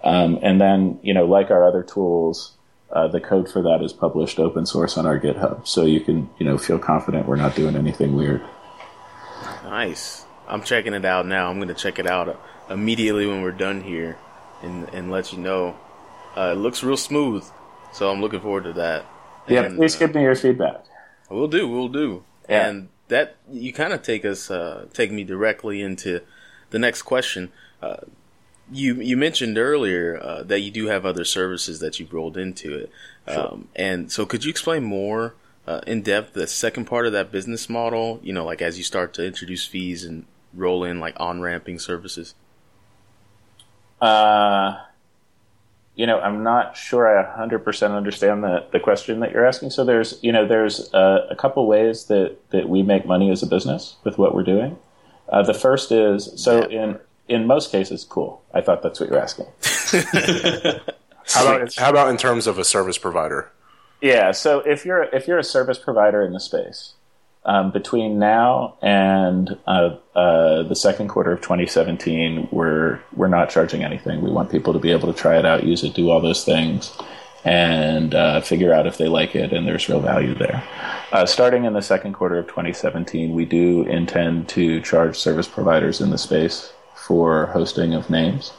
Um, and then, you know, like our other tools, uh, the code for that is published open source on our GitHub, so you can you know feel confident we're not doing anything weird. Nice. I'm checking it out now. I'm going to check it out immediately when we're done here, and and let you know. Uh, it looks real smooth, so I'm looking forward to that. Yeah, and, please uh, give me your feedback. We'll do. We'll do. Yeah. And that you kind of take us, uh, take me directly into the next question. Uh, you you mentioned earlier uh, that you do have other services that you've rolled into it, sure. um, and so could you explain more uh, in depth the second part of that business model? You know, like as you start to introduce fees and roll in like on ramping services? Uh, you know, I'm not sure I 100% understand the, the question that you're asking. So there's, you know, there's a, a couple ways that, that we make money as a business with what we're doing. Uh, the first is, so in, in most cases, cool. I thought that's what you're asking. how about, how about in terms of a service provider? Yeah. So if you're, if you're a service provider in the space, um, between now and uh, uh, the second quarter of 2017, we're we're not charging anything. We want people to be able to try it out, use it, do all those things, and uh, figure out if they like it, and there's real value there. Uh, starting in the second quarter of 2017, we do intend to charge service providers in the space for hosting of names.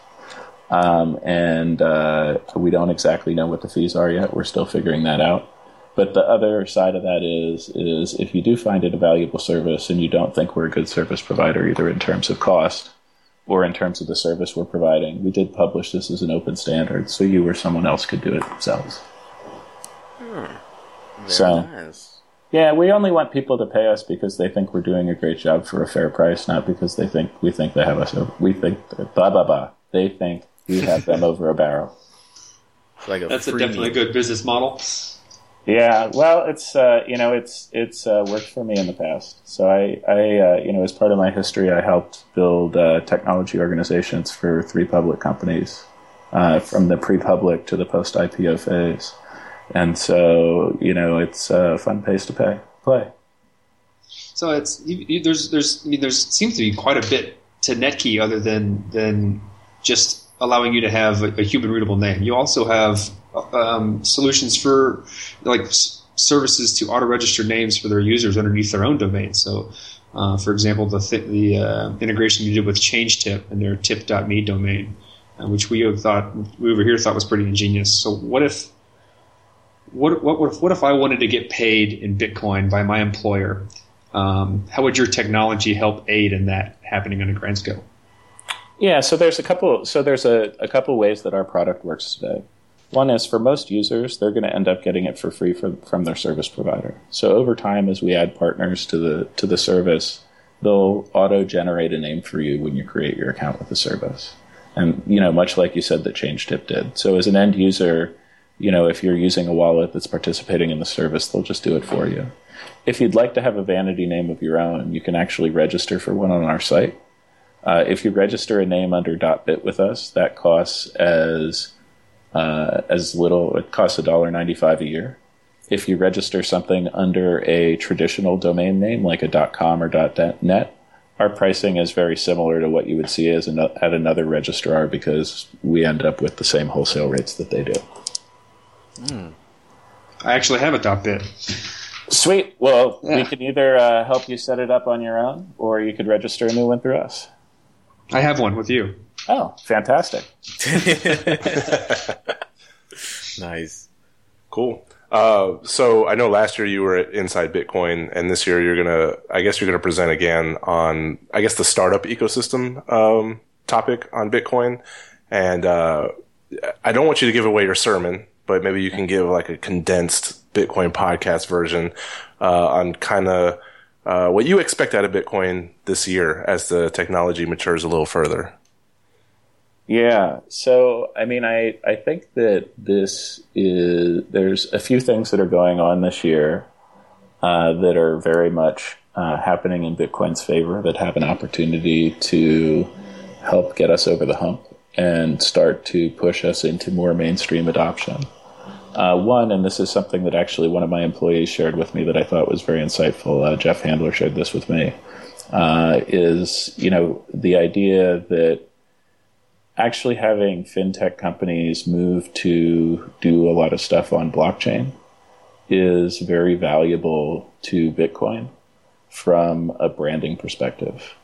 Um, and uh, we don't exactly know what the fees are yet. We're still figuring that out. But the other side of that is is if you do find it a valuable service and you don't think we're a good service provider either in terms of cost or in terms of the service we're providing, we did publish this as an open standard so you or someone else could do it themselves. Hmm. so nice. yeah, we only want people to pay us because they think we're doing a great job for a fair price, not because they think we think they have us. Over, we think blah blah blah. They think we have them over a barrel. Like a That's a definitely a good business model. Yeah, well, it's uh, you know it's it's uh, worked for me in the past. So I I uh, you know as part of my history, I helped build uh, technology organizations for three public companies, uh, from the pre-public to the post-IPO phase, and so you know it's a fun pace to pay play. So it's you, you, there's there's I mean there's seems to be quite a bit to Netki other than than just allowing you to have a, a human readable name. You also have um, solutions for like s- services to auto register names for their users underneath their own domain. So, uh, for example, the th- the uh, integration you did with ChangeTip and their tip.me domain, uh, which we thought we over here thought was pretty ingenious. So, what if what what what if, what if I wanted to get paid in Bitcoin by my employer? Um, how would your technology help aid in that happening on a grand scale? Yeah, so there's a couple. So there's a, a couple ways that our product works today. One is for most users, they're going to end up getting it for free for, from their service provider. So over time, as we add partners to the to the service, they'll auto generate a name for you when you create your account with the service. And you know, much like you said that ChangeTip did. So as an end user, you know, if you're using a wallet that's participating in the service, they'll just do it for you. If you'd like to have a vanity name of your own, you can actually register for one on our site. Uh, if you register a name under .bit with us, that costs as uh, as little. It costs a dollar ninety five a year. If you register something under a traditional domain name like a .com or .net, our pricing is very similar to what you would see as an, at another registrar because we end up with the same wholesale rates that they do. I actually have a top .bit. Sweet. Well, we can either uh, help you set it up on your own, or you could register a new one through us. I have one with you. Oh, fantastic! nice. Cool. Uh, so I know last year you were at Inside Bitcoin, and this year you're gonna. I guess you're gonna present again on. I guess the startup ecosystem um, topic on Bitcoin, and uh, I don't want you to give away your sermon, but maybe you can give like a condensed Bitcoin podcast version uh, on kind of uh, what you expect out of Bitcoin this year as the technology matures a little further. Yeah. So, I mean, I, I think that this is, there's a few things that are going on this year uh, that are very much uh, happening in Bitcoin's favor that have an opportunity to help get us over the hump and start to push us into more mainstream adoption. Uh, one, and this is something that actually one of my employees shared with me that I thought was very insightful. Uh, Jeff Handler shared this with me. Uh, is you know the idea that actually having fintech companies move to do a lot of stuff on blockchain is very valuable to Bitcoin from a branding perspective.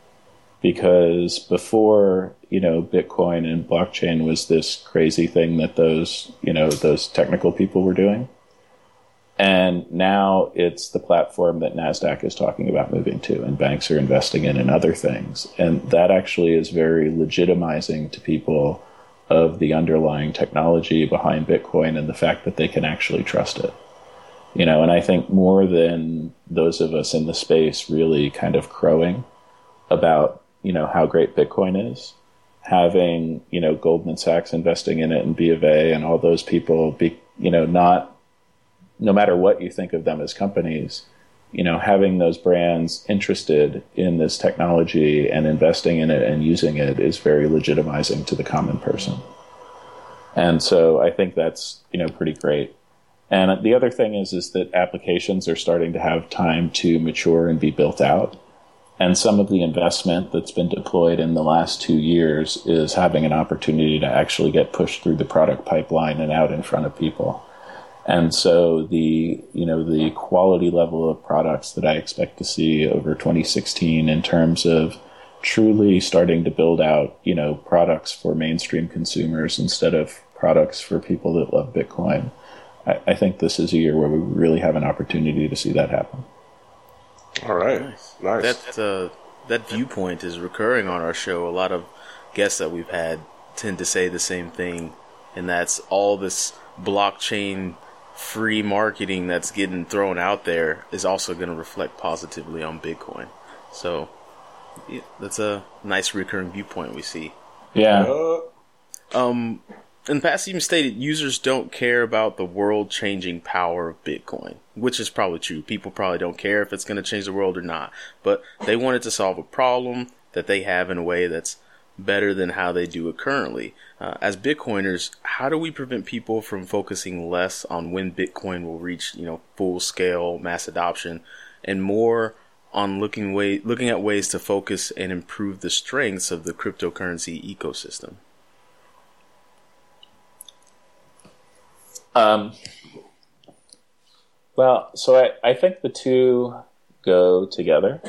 Because before, you know, Bitcoin and blockchain was this crazy thing that those, you know, those technical people were doing. And now it's the platform that NASDAQ is talking about moving to, and banks are investing in and other things. And that actually is very legitimizing to people of the underlying technology behind Bitcoin and the fact that they can actually trust it. You know, and I think more than those of us in the space really kind of crowing about, you know, how great Bitcoin is, having you know Goldman Sachs investing in it and B of A and all those people be you know not no matter what you think of them as companies you know having those brands interested in this technology and investing in it and using it is very legitimizing to the common person. And so I think that's you know pretty great. And the other thing is is that applications are starting to have time to mature and be built out. And some of the investment that's been deployed in the last two years is having an opportunity to actually get pushed through the product pipeline and out in front of people. And so the you know the quality level of products that I expect to see over 2016 in terms of truly starting to build out you know products for mainstream consumers instead of products for people that love Bitcoin. I, I think this is a year where we really have an opportunity to see that happen. All right, nice. nice. That uh, that viewpoint is recurring on our show. A lot of guests that we've had tend to say the same thing, and that's all this blockchain free marketing that's getting thrown out there is also going to reflect positively on Bitcoin. So yeah, that's a nice recurring viewpoint we see. Yeah. Uh, um, in the past, even stated users don't care about the world changing power of Bitcoin, which is probably true. People probably don't care if it's going to change the world or not, but they wanted to solve a problem that they have in a way that's better than how they do it currently. Uh, as Bitcoiners, how do we prevent people from focusing less on when Bitcoin will reach, you know, full scale mass adoption and more on looking way looking at ways to focus and improve the strengths of the cryptocurrency ecosystem? Um, well, so I, I think the two go together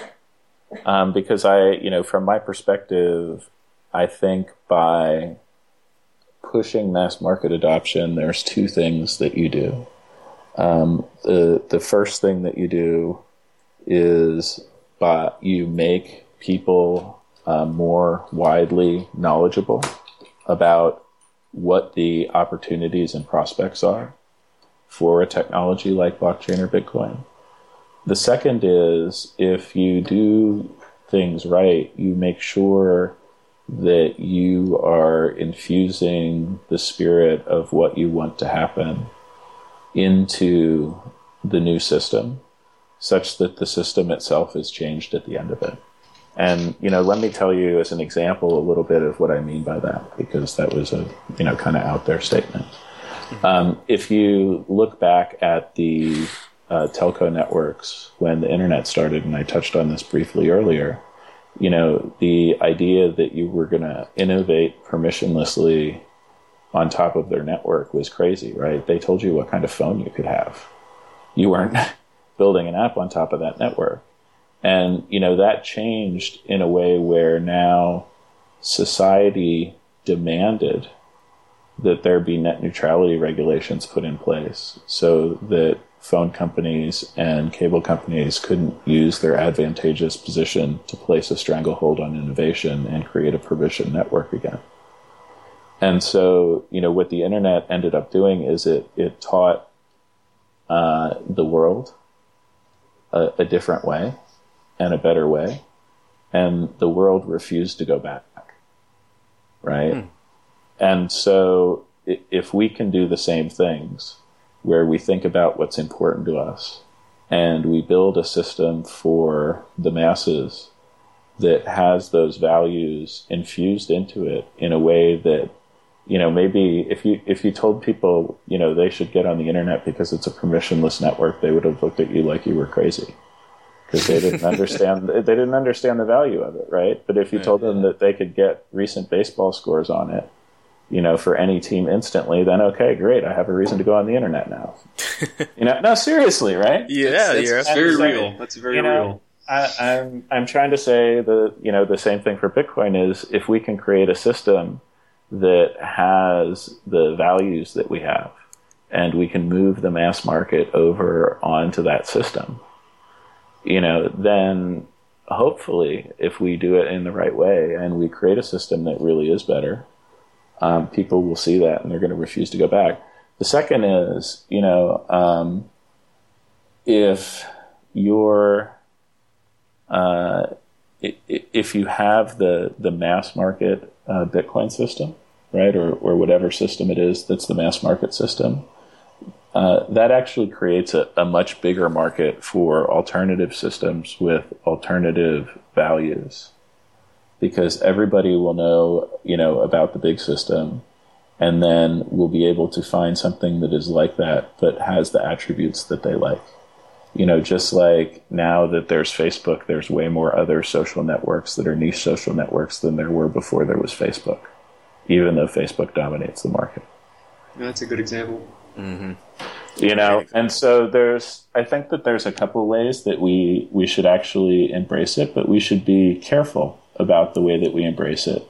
um, because I, you know, from my perspective, I think by pushing mass market adoption, there's two things that you do. Um, the the first thing that you do is by you make people uh, more widely knowledgeable about what the opportunities and prospects are for a technology like blockchain or Bitcoin. The second is if you do things right, you make sure that you are infusing the spirit of what you want to happen into the new system such that the system itself is changed at the end of it. And you know, let me tell you as an example a little bit of what I mean by that, because that was a you know kind of out there statement. Um, if you look back at the uh, telco networks when the internet started, and I touched on this briefly earlier, you know, the idea that you were going to innovate permissionlessly on top of their network was crazy, right? They told you what kind of phone you could have. You weren't building an app on top of that network. And, you know, that changed in a way where now society demanded that there be net neutrality regulations put in place so that phone companies and cable companies couldn't use their advantageous position to place a stranglehold on innovation and create a provision network again. And so, you know, what the internet ended up doing is it, it taught uh, the world a, a different way and a better way. And the world refused to go back. Right? Hmm. And so if we can do the same things where we think about what's important to us and we build a system for the masses that has those values infused into it in a way that you know maybe if you if you told people you know they should get on the internet because it's a permissionless network they would have looked at you like you were crazy because they didn't understand they didn't understand the value of it, right? But if you told them that they could get recent baseball scores on it, you know, for any team instantly, then okay, great, I have a reason to go on the internet now. you know, no, seriously, right? Yeah, it's, it's, very real. That's very you know, real. I, I'm I'm trying to say the you know the same thing for Bitcoin is if we can create a system that has the values that we have, and we can move the mass market over onto that system you know, then hopefully, if we do it in the right way and we create a system that really is better, um, people will see that and they're going to refuse to go back. The second is, you know, um, if you're, uh, if you have the, the mass market uh, Bitcoin system, right, or or whatever system it is that's the mass market system, uh, that actually creates a, a much bigger market for alternative systems with alternative values, because everybody will know, you know, about the big system and then we'll be able to find something that is like that but has the attributes that they like. You know just like now that there's facebook there's way more other social networks that are niche social networks than there were before there was facebook even though facebook dominates the market. That's a good example. Mm-hmm. you know and so there's i think that there's a couple ways that we we should actually embrace it but we should be careful about the way that we embrace it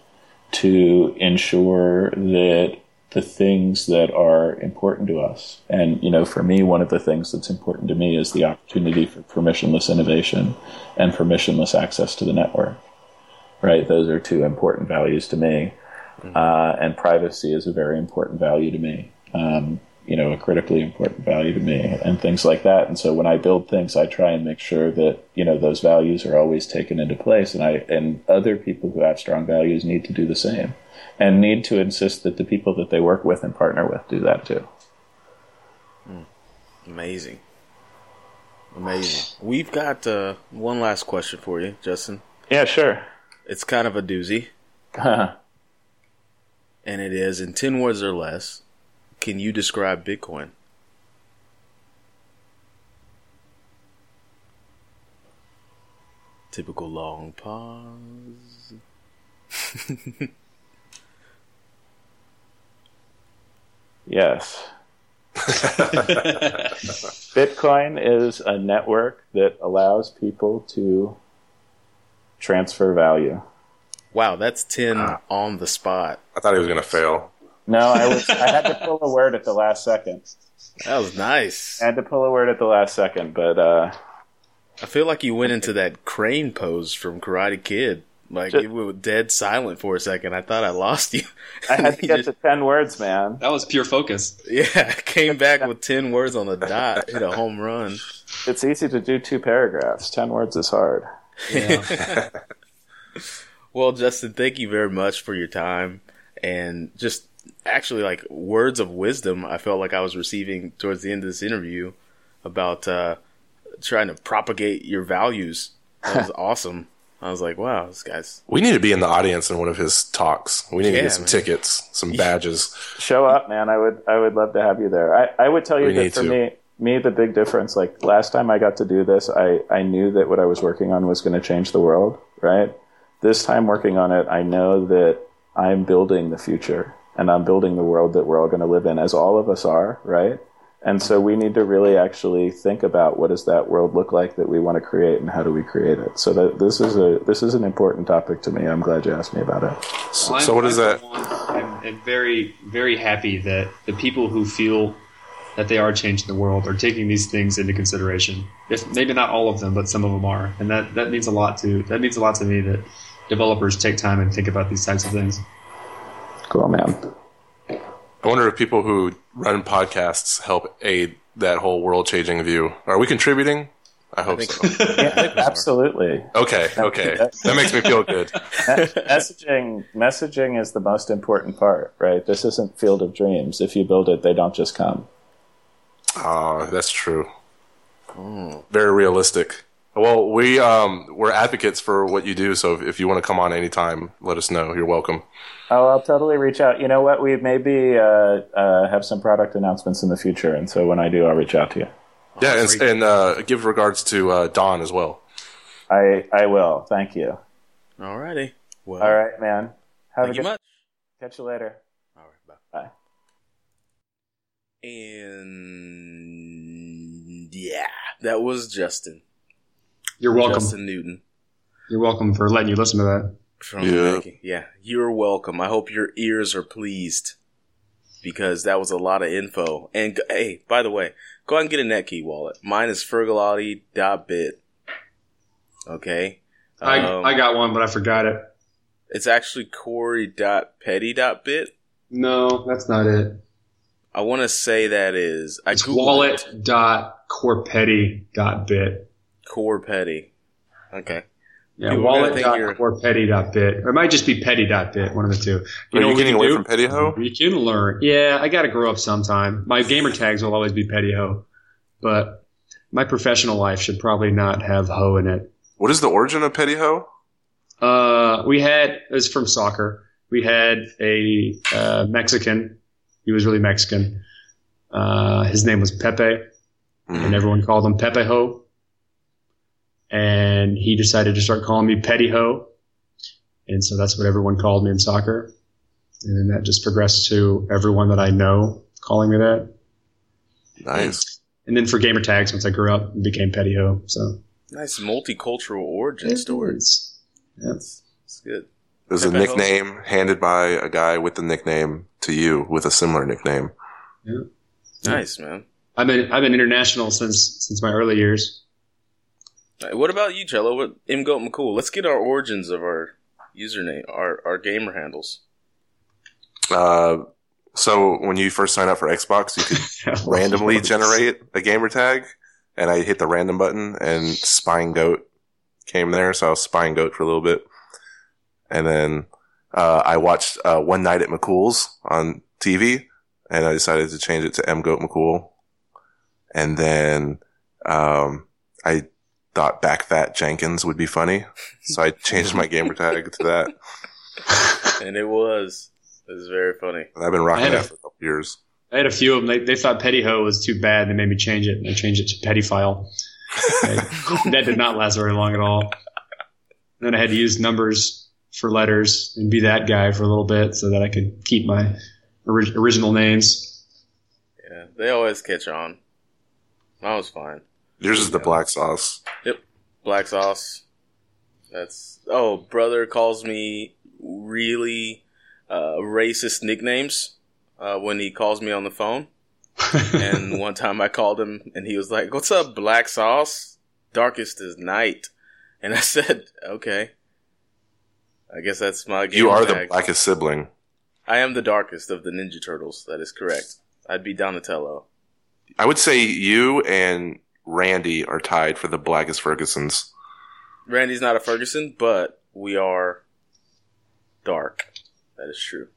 to ensure that the things that are important to us and you know for me one of the things that's important to me is the opportunity for permissionless innovation and permissionless access to the network right? Those are two important values to me. Uh, and privacy is a very important value to me. Um, you know, a critically important value to me and things like that. And so when I build things, I try and make sure that, you know, those values are always taken into place. And I, and other people who have strong values need to do the same and need to insist that the people that they work with and partner with do that too. Amazing. Amazing. We've got uh, one last question for you, Justin. Yeah, sure. It's kind of a doozy. and it is in 10 words or less can you describe Bitcoin? Typical long pause. yes. Bitcoin is a network that allows people to transfer value. Wow, that's 10 ah. on the spot. I thought he was going to fail. No, I was. I had to pull a word at the last second. That was nice. I had to pull a word at the last second, but uh, I feel like you went into that crane pose from Karate Kid. Like Just- it was dead silent for a second. I thought I lost you. I had to get just- to ten words, man. That was pure focus. yeah, came back with ten words on the dot, hit a home run. It's easy to do two paragraphs. Ten words is hard. Yeah. Well, Justin, thank you very much for your time and just actually like words of wisdom. I felt like I was receiving towards the end of this interview about uh, trying to propagate your values. That was awesome. I was like, wow, this guy's We need to be in the audience in one of his talks. We need to get some man. tickets, some badges. Show up, man. I would. I would love to have you there. I, I would tell you We that for to. me, me the big difference. Like last time I got to do this, I I knew that what I was working on was going to change the world. Right. This time working on it, I know that I'm building the future and I'm building the world that we're all going to live in, as all of us are. Right. And so we need to really actually think about what does that world look like that we want to create and how do we create it. So that this is a this is an important topic to me. I'm glad you asked me about it. So, so what is that? I'm, I'm very, very happy that the people who feel that they are changing the world are taking these things into consideration. If maybe not all of them, but some of them are, and that that means a lot to that means a lot to me that developers take time and think about these types of things. Cool, man. I wonder if people who run podcasts help aid that whole world changing view. Are we contributing? I hope think- so. Yeah, absolutely. Okay, okay. That makes me feel good. messaging messaging is the most important part, right? This isn't Field of Dreams. If you build it, they don't just come. Oh, that's true. Very realistic. Well, we um we're advocates for what you do, so if, if you want to come on anytime, let us know. You're welcome. Oh, I'll totally reach out. You know what? We maybe uh, uh, have some product announcements in the future, and so when I do, I'll reach out to you. Yeah, and, and uh, give regards to uh, Don as well. I I will. Thank you. Alrighty. Well, All right, man. Have Thank a you good. much. Catch you later. All right, bye. Bye. And yeah, that was Justin. You're welcome. Justin Newton You're welcome for letting you listen to that. from Yeah. making. Yeah, you're welcome. I hope your ears are pleased because that was a lot of info. And hey, by the way, go ahead and get a Netki wallet. Mine is fergalati.bit. Okay. I Um, I got one, but I forgot it. It's actually corey.petty.bit. No, that's not it. I want to say that is. I It's Googled wallet it. dot corpetti dot bit. Core Petty. Okay. Yeah, People wallet think dot you're- or petty dot bit, or it might just be petty dot bit, one of the two. Are know you what getting can away do? from Pettyho? You can learn. Yeah, I got to grow up sometime. My gamer tags will always be petty ho, but my professional life should probably not have ho in it. What is the origin of Pettyho? Uh, we had it was from soccer. We had a uh, Mexican. He was really Mexican. Uh, his name was Pepe, and Mm. everyone called him Pepe Ho. And he decided to start calling me Petty Ho, and so that's what everyone called me in soccer. And then that just progressed to everyone that I know calling me that. Nice. And then for gamer tags, once I grew up, it became Petty Ho. So Nice multicultural origin stories. It's- yeah. It's, it's good. It was a nickname handed by a guy with the nickname to you with a similar nickname. Yeah. Nice, man. I've been I've been international since since my early years. All right, What about you, Jello? What M Goat McCool? Let's get our origins of our username, our our gamer handles. Uh, so when you first sign up for Xbox, you could randomly generate a gamer tag, and I hit the random button, and Spine Goat came there, so I was Spine Goat for a little bit, and then uh, I watched uh, One Night at McCool's on TV, and I decided to change it to M Goat McCool, and then um, I thought Back Fat Jenkins would be funny, so I changed my gamer tag to that. And it was. It was very funny. And I've been rocking I that a- for a couple years. I had a few of them. They, they thought Petty Ho was too bad. They made me change it. And I changed it to Petty File. that did not last very long at all. And Then I had to use numbers for letters and be that guy for a little bit so that I could keep my ori- original names. Yeah, they always catch on. I was fine. Yours is the black sauce. Yep, black sauce. That's oh, brother calls me really uh, racist nicknames uh, when he calls me on the phone. and one time I called him and he was like, "What's up, black sauce? Darkest is night." And I said, "Okay." I guess that's my. You are the blackest sibling. I am the darkest of the Ninja Turtles. That is correct. I'd be Donatello. I would say you and Randy are tied for the blackest Fergusons. Randy's not a Ferguson, but we are dark. That is true.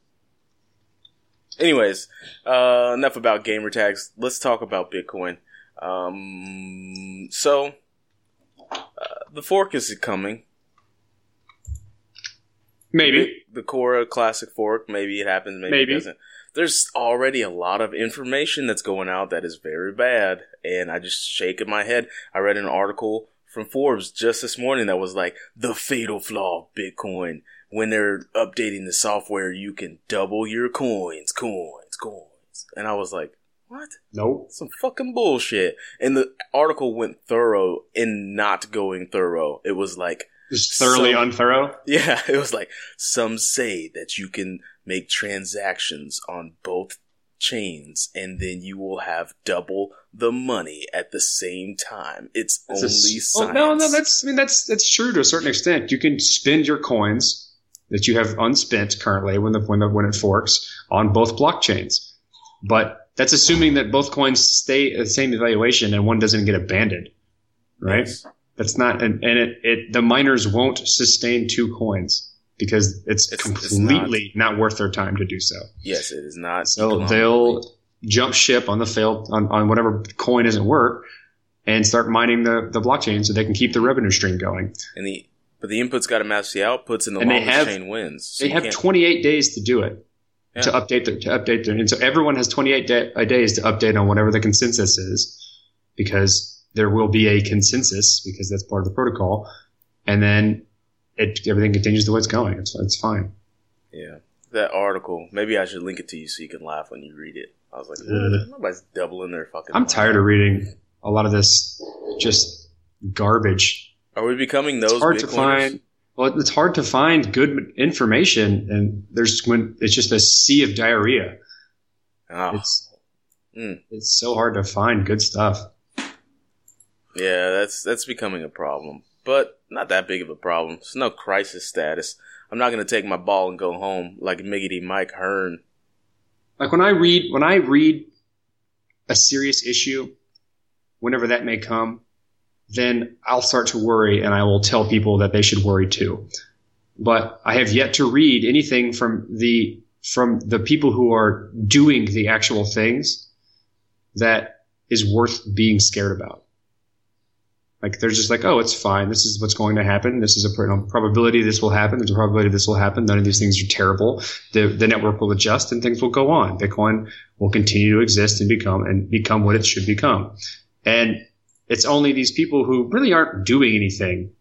Anyways, uh, enough about gamer tags. Let's talk about Bitcoin. Um, so, uh, the fork is coming. Maybe. The Cora Classic Fork. Maybe it happens, maybe, Maybe. it doesn't. There's already a lot of information that's going out that is very bad, and I just shaking my head. I read an article from Forbes just this morning that was like the fatal flaw of Bitcoin. When they're updating the software, you can double your coins, coins, coins. And I was like, what? Nope. Some fucking bullshit. And the article went thorough in not going thorough. It was like, Just thoroughly So- unthorough. yeah, it was like some say that you can make transactions on both chains and then you will have double the money at the same time. It's It's only s- science. well, no, no, that's I mean that's that's true to a certain extent. You can spend your coins that you have unspent currently when the when the when it forks on both blockchains, but that's assuming that both coins stay at the same evaluation and one doesn't get abandoned, right? Yes. That's not and, and it, it the miners won't sustain two coins because it's, It's- it's completely not. worth their time to do so. Yes, it is not. So they'll jump ship on the failed on, on whatever coin isn't work and start mining the, the blockchain so they can keep the revenue stream going. and the but the inputs got to match the outputs, and the And longest have- chain wins. So they have 28 days to do it to update their, to update their, and so everyone has 28 da- uh, days to update on whatever the consensus is because there will be a consensus because that's part of the protocol. And then it, everything continues the way it's going. It's, it's fine. Yeah, that article. Maybe I should link it to you so you can laugh when you read it. I was like, nobody's doubling their fucking. I'm tired of reading a lot of this just garbage. Are we becoming those? it's hard to find. Well, it's hard to find good information, and there's when it's just a sea of diarrhea. Oh, It's Mm. it's so hard to find good stuff. yeah, that's that's becoming a problem, but not that big of a problem. It's no crisis status. I'm not gonna take my ball and go home like Miggity Mike Hearn. Like when I read when I read a serious issue, whenever that may come, then I'll start to worry and I will tell people that they should worry too. But I have yet to read anything from the from the people who are doing the actual things that is worth being scared about. Like they're just like, oh, it's fine. This is what's going to happen. This is a probability this will happen. There's a probability this will happen. None of these things are terrible. The the network will adjust and things will go on. Bitcoin will continue to exist and become and become what it should become. And it's only these people who really aren't doing anything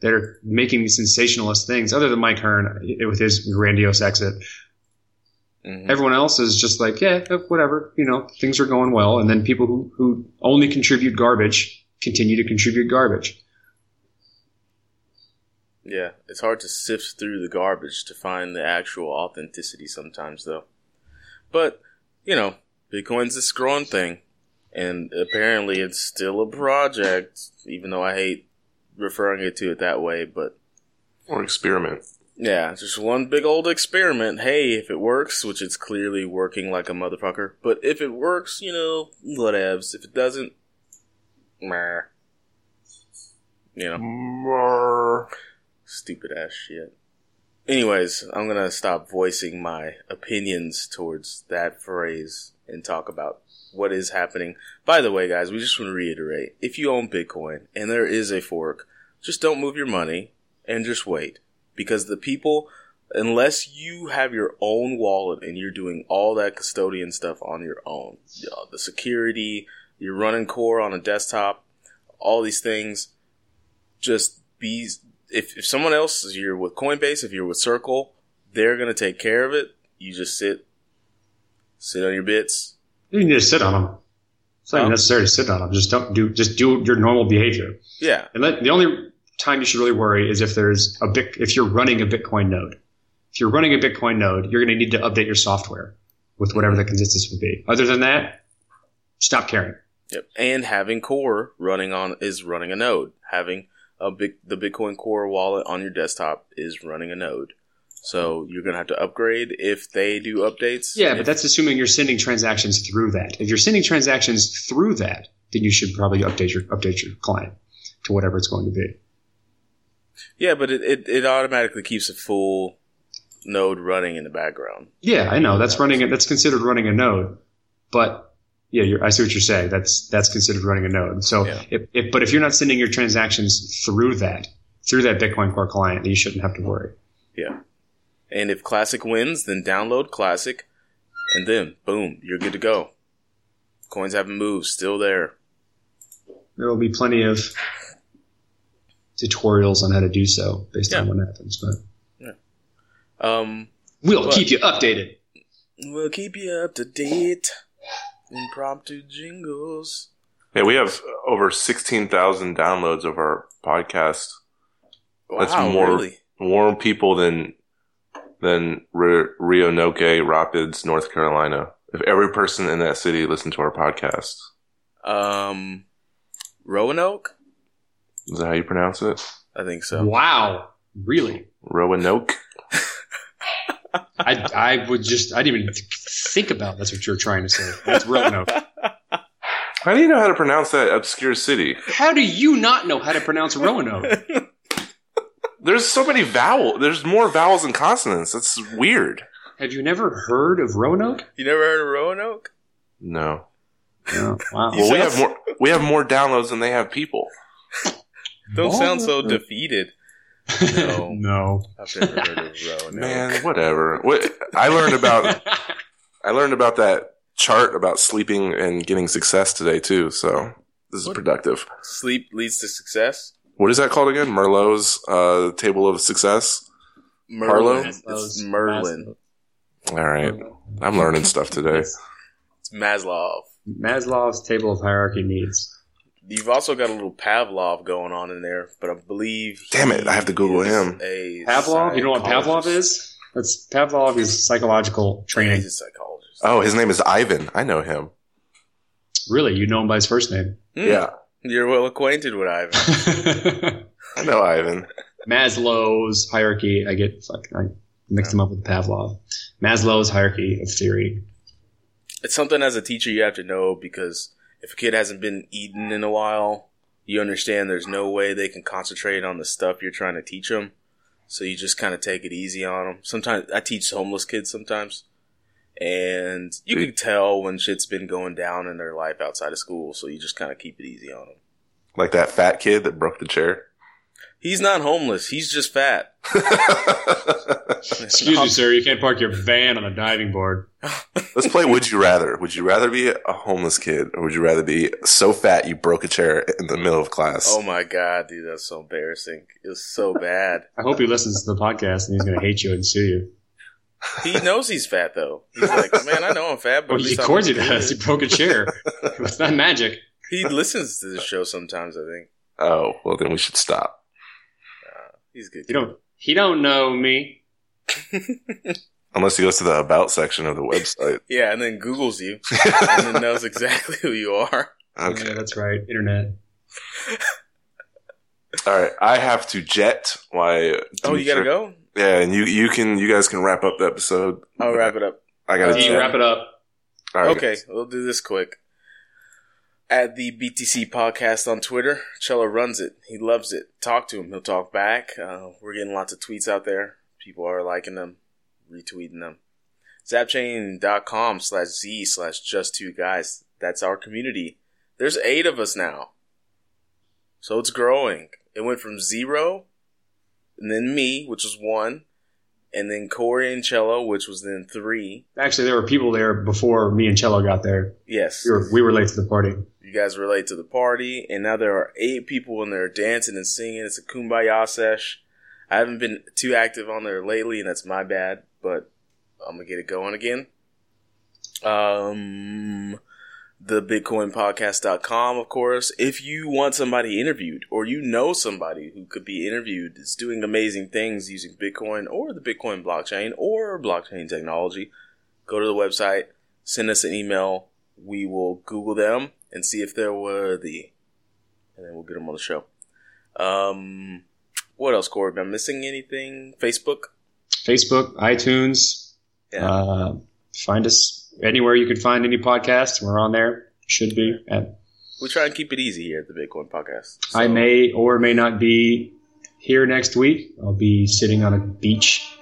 that are making these sensationalist things, other than Mike Hearn with his grandiose exit. Mm-hmm. Everyone else is just like, yeah, whatever, you know, things are going well. And then people who, who only contribute garbage continue to contribute garbage. Yeah, it's hard to sift through the garbage to find the actual authenticity sometimes, though. But, you know, Bitcoin's this growing thing, and apparently it's still a project, even though I hate referring it to it that way, but. Or experiment. Yeah, just one big old experiment. Hey, if it works, which it's clearly working like a motherfucker, but if it works, you know, whatevs. If it doesn't, meh. You know. Meh. Stupid ass shit. Anyways, I'm gonna stop voicing my opinions towards that phrase and talk about what is happening. By the way, guys, we just want to reiterate if you own Bitcoin and there is a fork, just don't move your money and just wait because the people unless you have your own wallet and you're doing all that custodian stuff on your own, the security, you're running core on a desktop, all these things, just be, if, if someone else is, you're with Coinbase, if you're with Circle, they're going to take care of it. You just sit, sit on your bits. You need to sit on them. It's not oh. necessary to sit on them. Just don't do, just do your normal behavior. Yeah. And let, the only time you should really worry is if there's a bit, if you're running a Bitcoin node. If you're running a Bitcoin node, you're going to need to update your software with whatever the mm-hmm. consensus will be. Other than that, stop caring. Yep. And having core running on is running a node. Having a big the Bitcoin Core wallet on your desktop is running a node. So you're going to have to upgrade if they do updates. Yeah, but that's assuming you're sending transactions through that. If you're sending transactions through that, then you should probably update your update your client to whatever it's going to be. Yeah, but it, it, it automatically keeps a full node running in the background. Yeah, I know. That's running that's considered running a node. But yeah, I see what you're saying. That's that's considered running a node. So yeah. if, if but if you're not sending your transactions through that through that Bitcoin Core client, then you shouldn't have to worry. Yeah. And if Classic wins, then download Classic and then boom, you're good to go. Coins haven't moved, still there. There will be plenty of tutorials on how to do so based yeah. on what happens. But yeah. um, we'll keep you updated. We'll keep you up to date. Impromptu jingles. Hey, we have over sixteen thousand downloads of our podcast. Wow, That's more really? more people than than Roanoke Rapids, North Carolina. If every person in that city listened to our podcast, um, Roanoke. Is that how you pronounce it? I think so. Wow. Really? Roanoke? I, I would just, I didn't even think about that's what you're trying to say. That's Roanoke. How do you know how to pronounce that obscure city? How do you not know how to pronounce Roanoke? There's so many vowels. There's more vowels than consonants. That's weird. Have you never heard of Roanoke? You never heard of Roanoke? No. Oh, wow. well, we have more. We have more downloads than they have people. Don't sound so defeated. No, no. I've never heard of Roanoke. Man, whatever. What I learned about I learned about that chart about sleeping and getting success today too. So this is what? productive. Sleep leads to success. What is that called again? Merlot's uh, table of success. Merlin. It's Merlin. All right, I'm learning stuff today. It's Maslow. Maslow's table of hierarchy needs. You've also got a little Pavlov going on in there, but I believe. Damn it! I have to Google him. Pavlov. You know what Pavlov is? That's Pavlov is psychological training. He's a psychologist. Oh, his name is Ivan. I know him. Really, you know him by his first name? Mm. Yeah. You're well acquainted with Ivan. I know Ivan. Maslow's hierarchy. I get fuck. I mixed yeah. him up with Pavlov. Maslow's hierarchy of theory. It's something as a teacher you have to know because if a kid hasn't been eaten in a while, you understand there's no way they can concentrate on the stuff you're trying to teach them. So you just kind of take it easy on them. Sometimes I teach homeless kids sometimes. And you can tell when shit's been going down in their life outside of school. So you just kind of keep it easy on them. Like that fat kid that broke the chair. He's not homeless. He's just fat. Excuse me, sir. You can't park your van on a diving board. Let's play Would You Rather. Would you rather be a homeless kid or would you rather be so fat you broke a chair in the middle of class? Oh my god, dude, that's so embarrassing. It was so bad. I hope he listens to the podcast and he's going to hate you and sue you. He knows he's fat though. He's like, man, I know I'm fat, but well, of course he does. He broke a chair. it's not magic. He listens to the show sometimes. I think. Oh well, then we should stop. He's good. You don't. He don't know me. Unless he goes to the about section of the website. yeah, and then Google's you, and then knows exactly who you are. Okay, yeah, that's right. Internet. All right, I have to jet. Why? Oh, you gotta go. Yeah, and you you can you guys can wrap up the episode. I'll wrap it up. I gotta uh, wrap it up. okay, guys. we'll do this quick at the BTC podcast on Twitter. Cello runs it. He loves it. Talk to him. He'll talk back. Uh, we're getting lots of tweets out there. People are liking them, retweeting them. Zapchain.com slash Z slash just two guys. That's our community. There's eight of us now. So it's growing. It went from zero, and then me, which was one, and then Corey and Cello, which was then three. Actually, there were people there before me and Cello got there. Yes. We were, we were late to the party guys relate to the party, and now there are eight people in there dancing and singing. It's a kumbaya sesh. I haven't been too active on there lately, and that's my bad, but I'm gonna get it going again. Um, the bitcoinpodcast.com, of course. If you want somebody interviewed or you know somebody who could be interviewed that's doing amazing things using Bitcoin or the Bitcoin blockchain or blockchain technology, go to the website, send us an email. We will Google them and see if they're worthy, and then we'll get them on the show. Um, what else, Corey? Am I missing anything? Facebook, Facebook, iTunes. Yeah. Uh, find us anywhere you can find any podcast. We're on there. Should be. At, we try and keep it easy here at the Bitcoin Podcast. So. I may or may not be here next week. I'll be sitting on a beach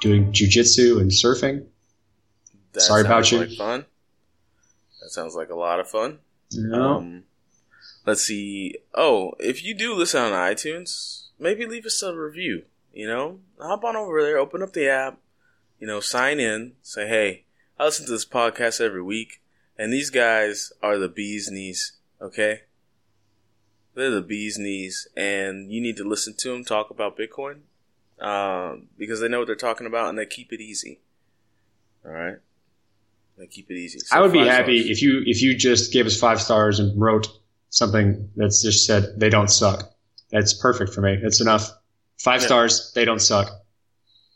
doing jujitsu and surfing. That Sorry about you. Like fun. That sounds like a lot of fun. No. Um, let's see. Oh, if you do listen on iTunes, maybe leave us a review. You know, hop on over there, open up the app, you know, sign in, say, hey, I listen to this podcast every week, and these guys are the bee's knees, okay? They're the bee's knees, and you need to listen to them talk about Bitcoin um, because they know what they're talking about and they keep it easy. All right. Keep it easy. So I would be happy stars. if you if you just gave us five stars and wrote something that's just said they don't suck. That's perfect for me. That's enough. Five yeah. stars. They don't suck.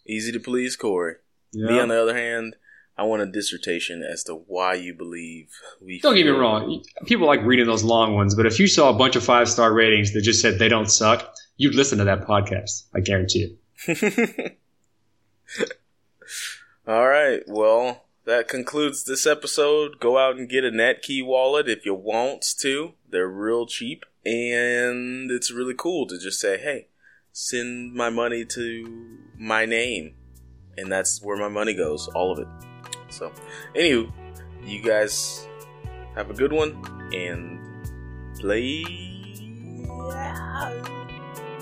Easy to please, Corey. Yeah. Me, on the other hand, I want a dissertation as to why you believe we. Don't get me wrong. People like reading those long ones, but if you saw a bunch of five star ratings that just said they don't suck, you'd listen to that podcast. I guarantee it. All right. Well, that concludes this episode. Go out and get a Netki wallet if you want to. They're real cheap, and it's really cool to just say, "Hey, send my money to my name," and that's where my money goes, all of it. So, anywho, you guys have a good one and play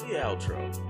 the outro.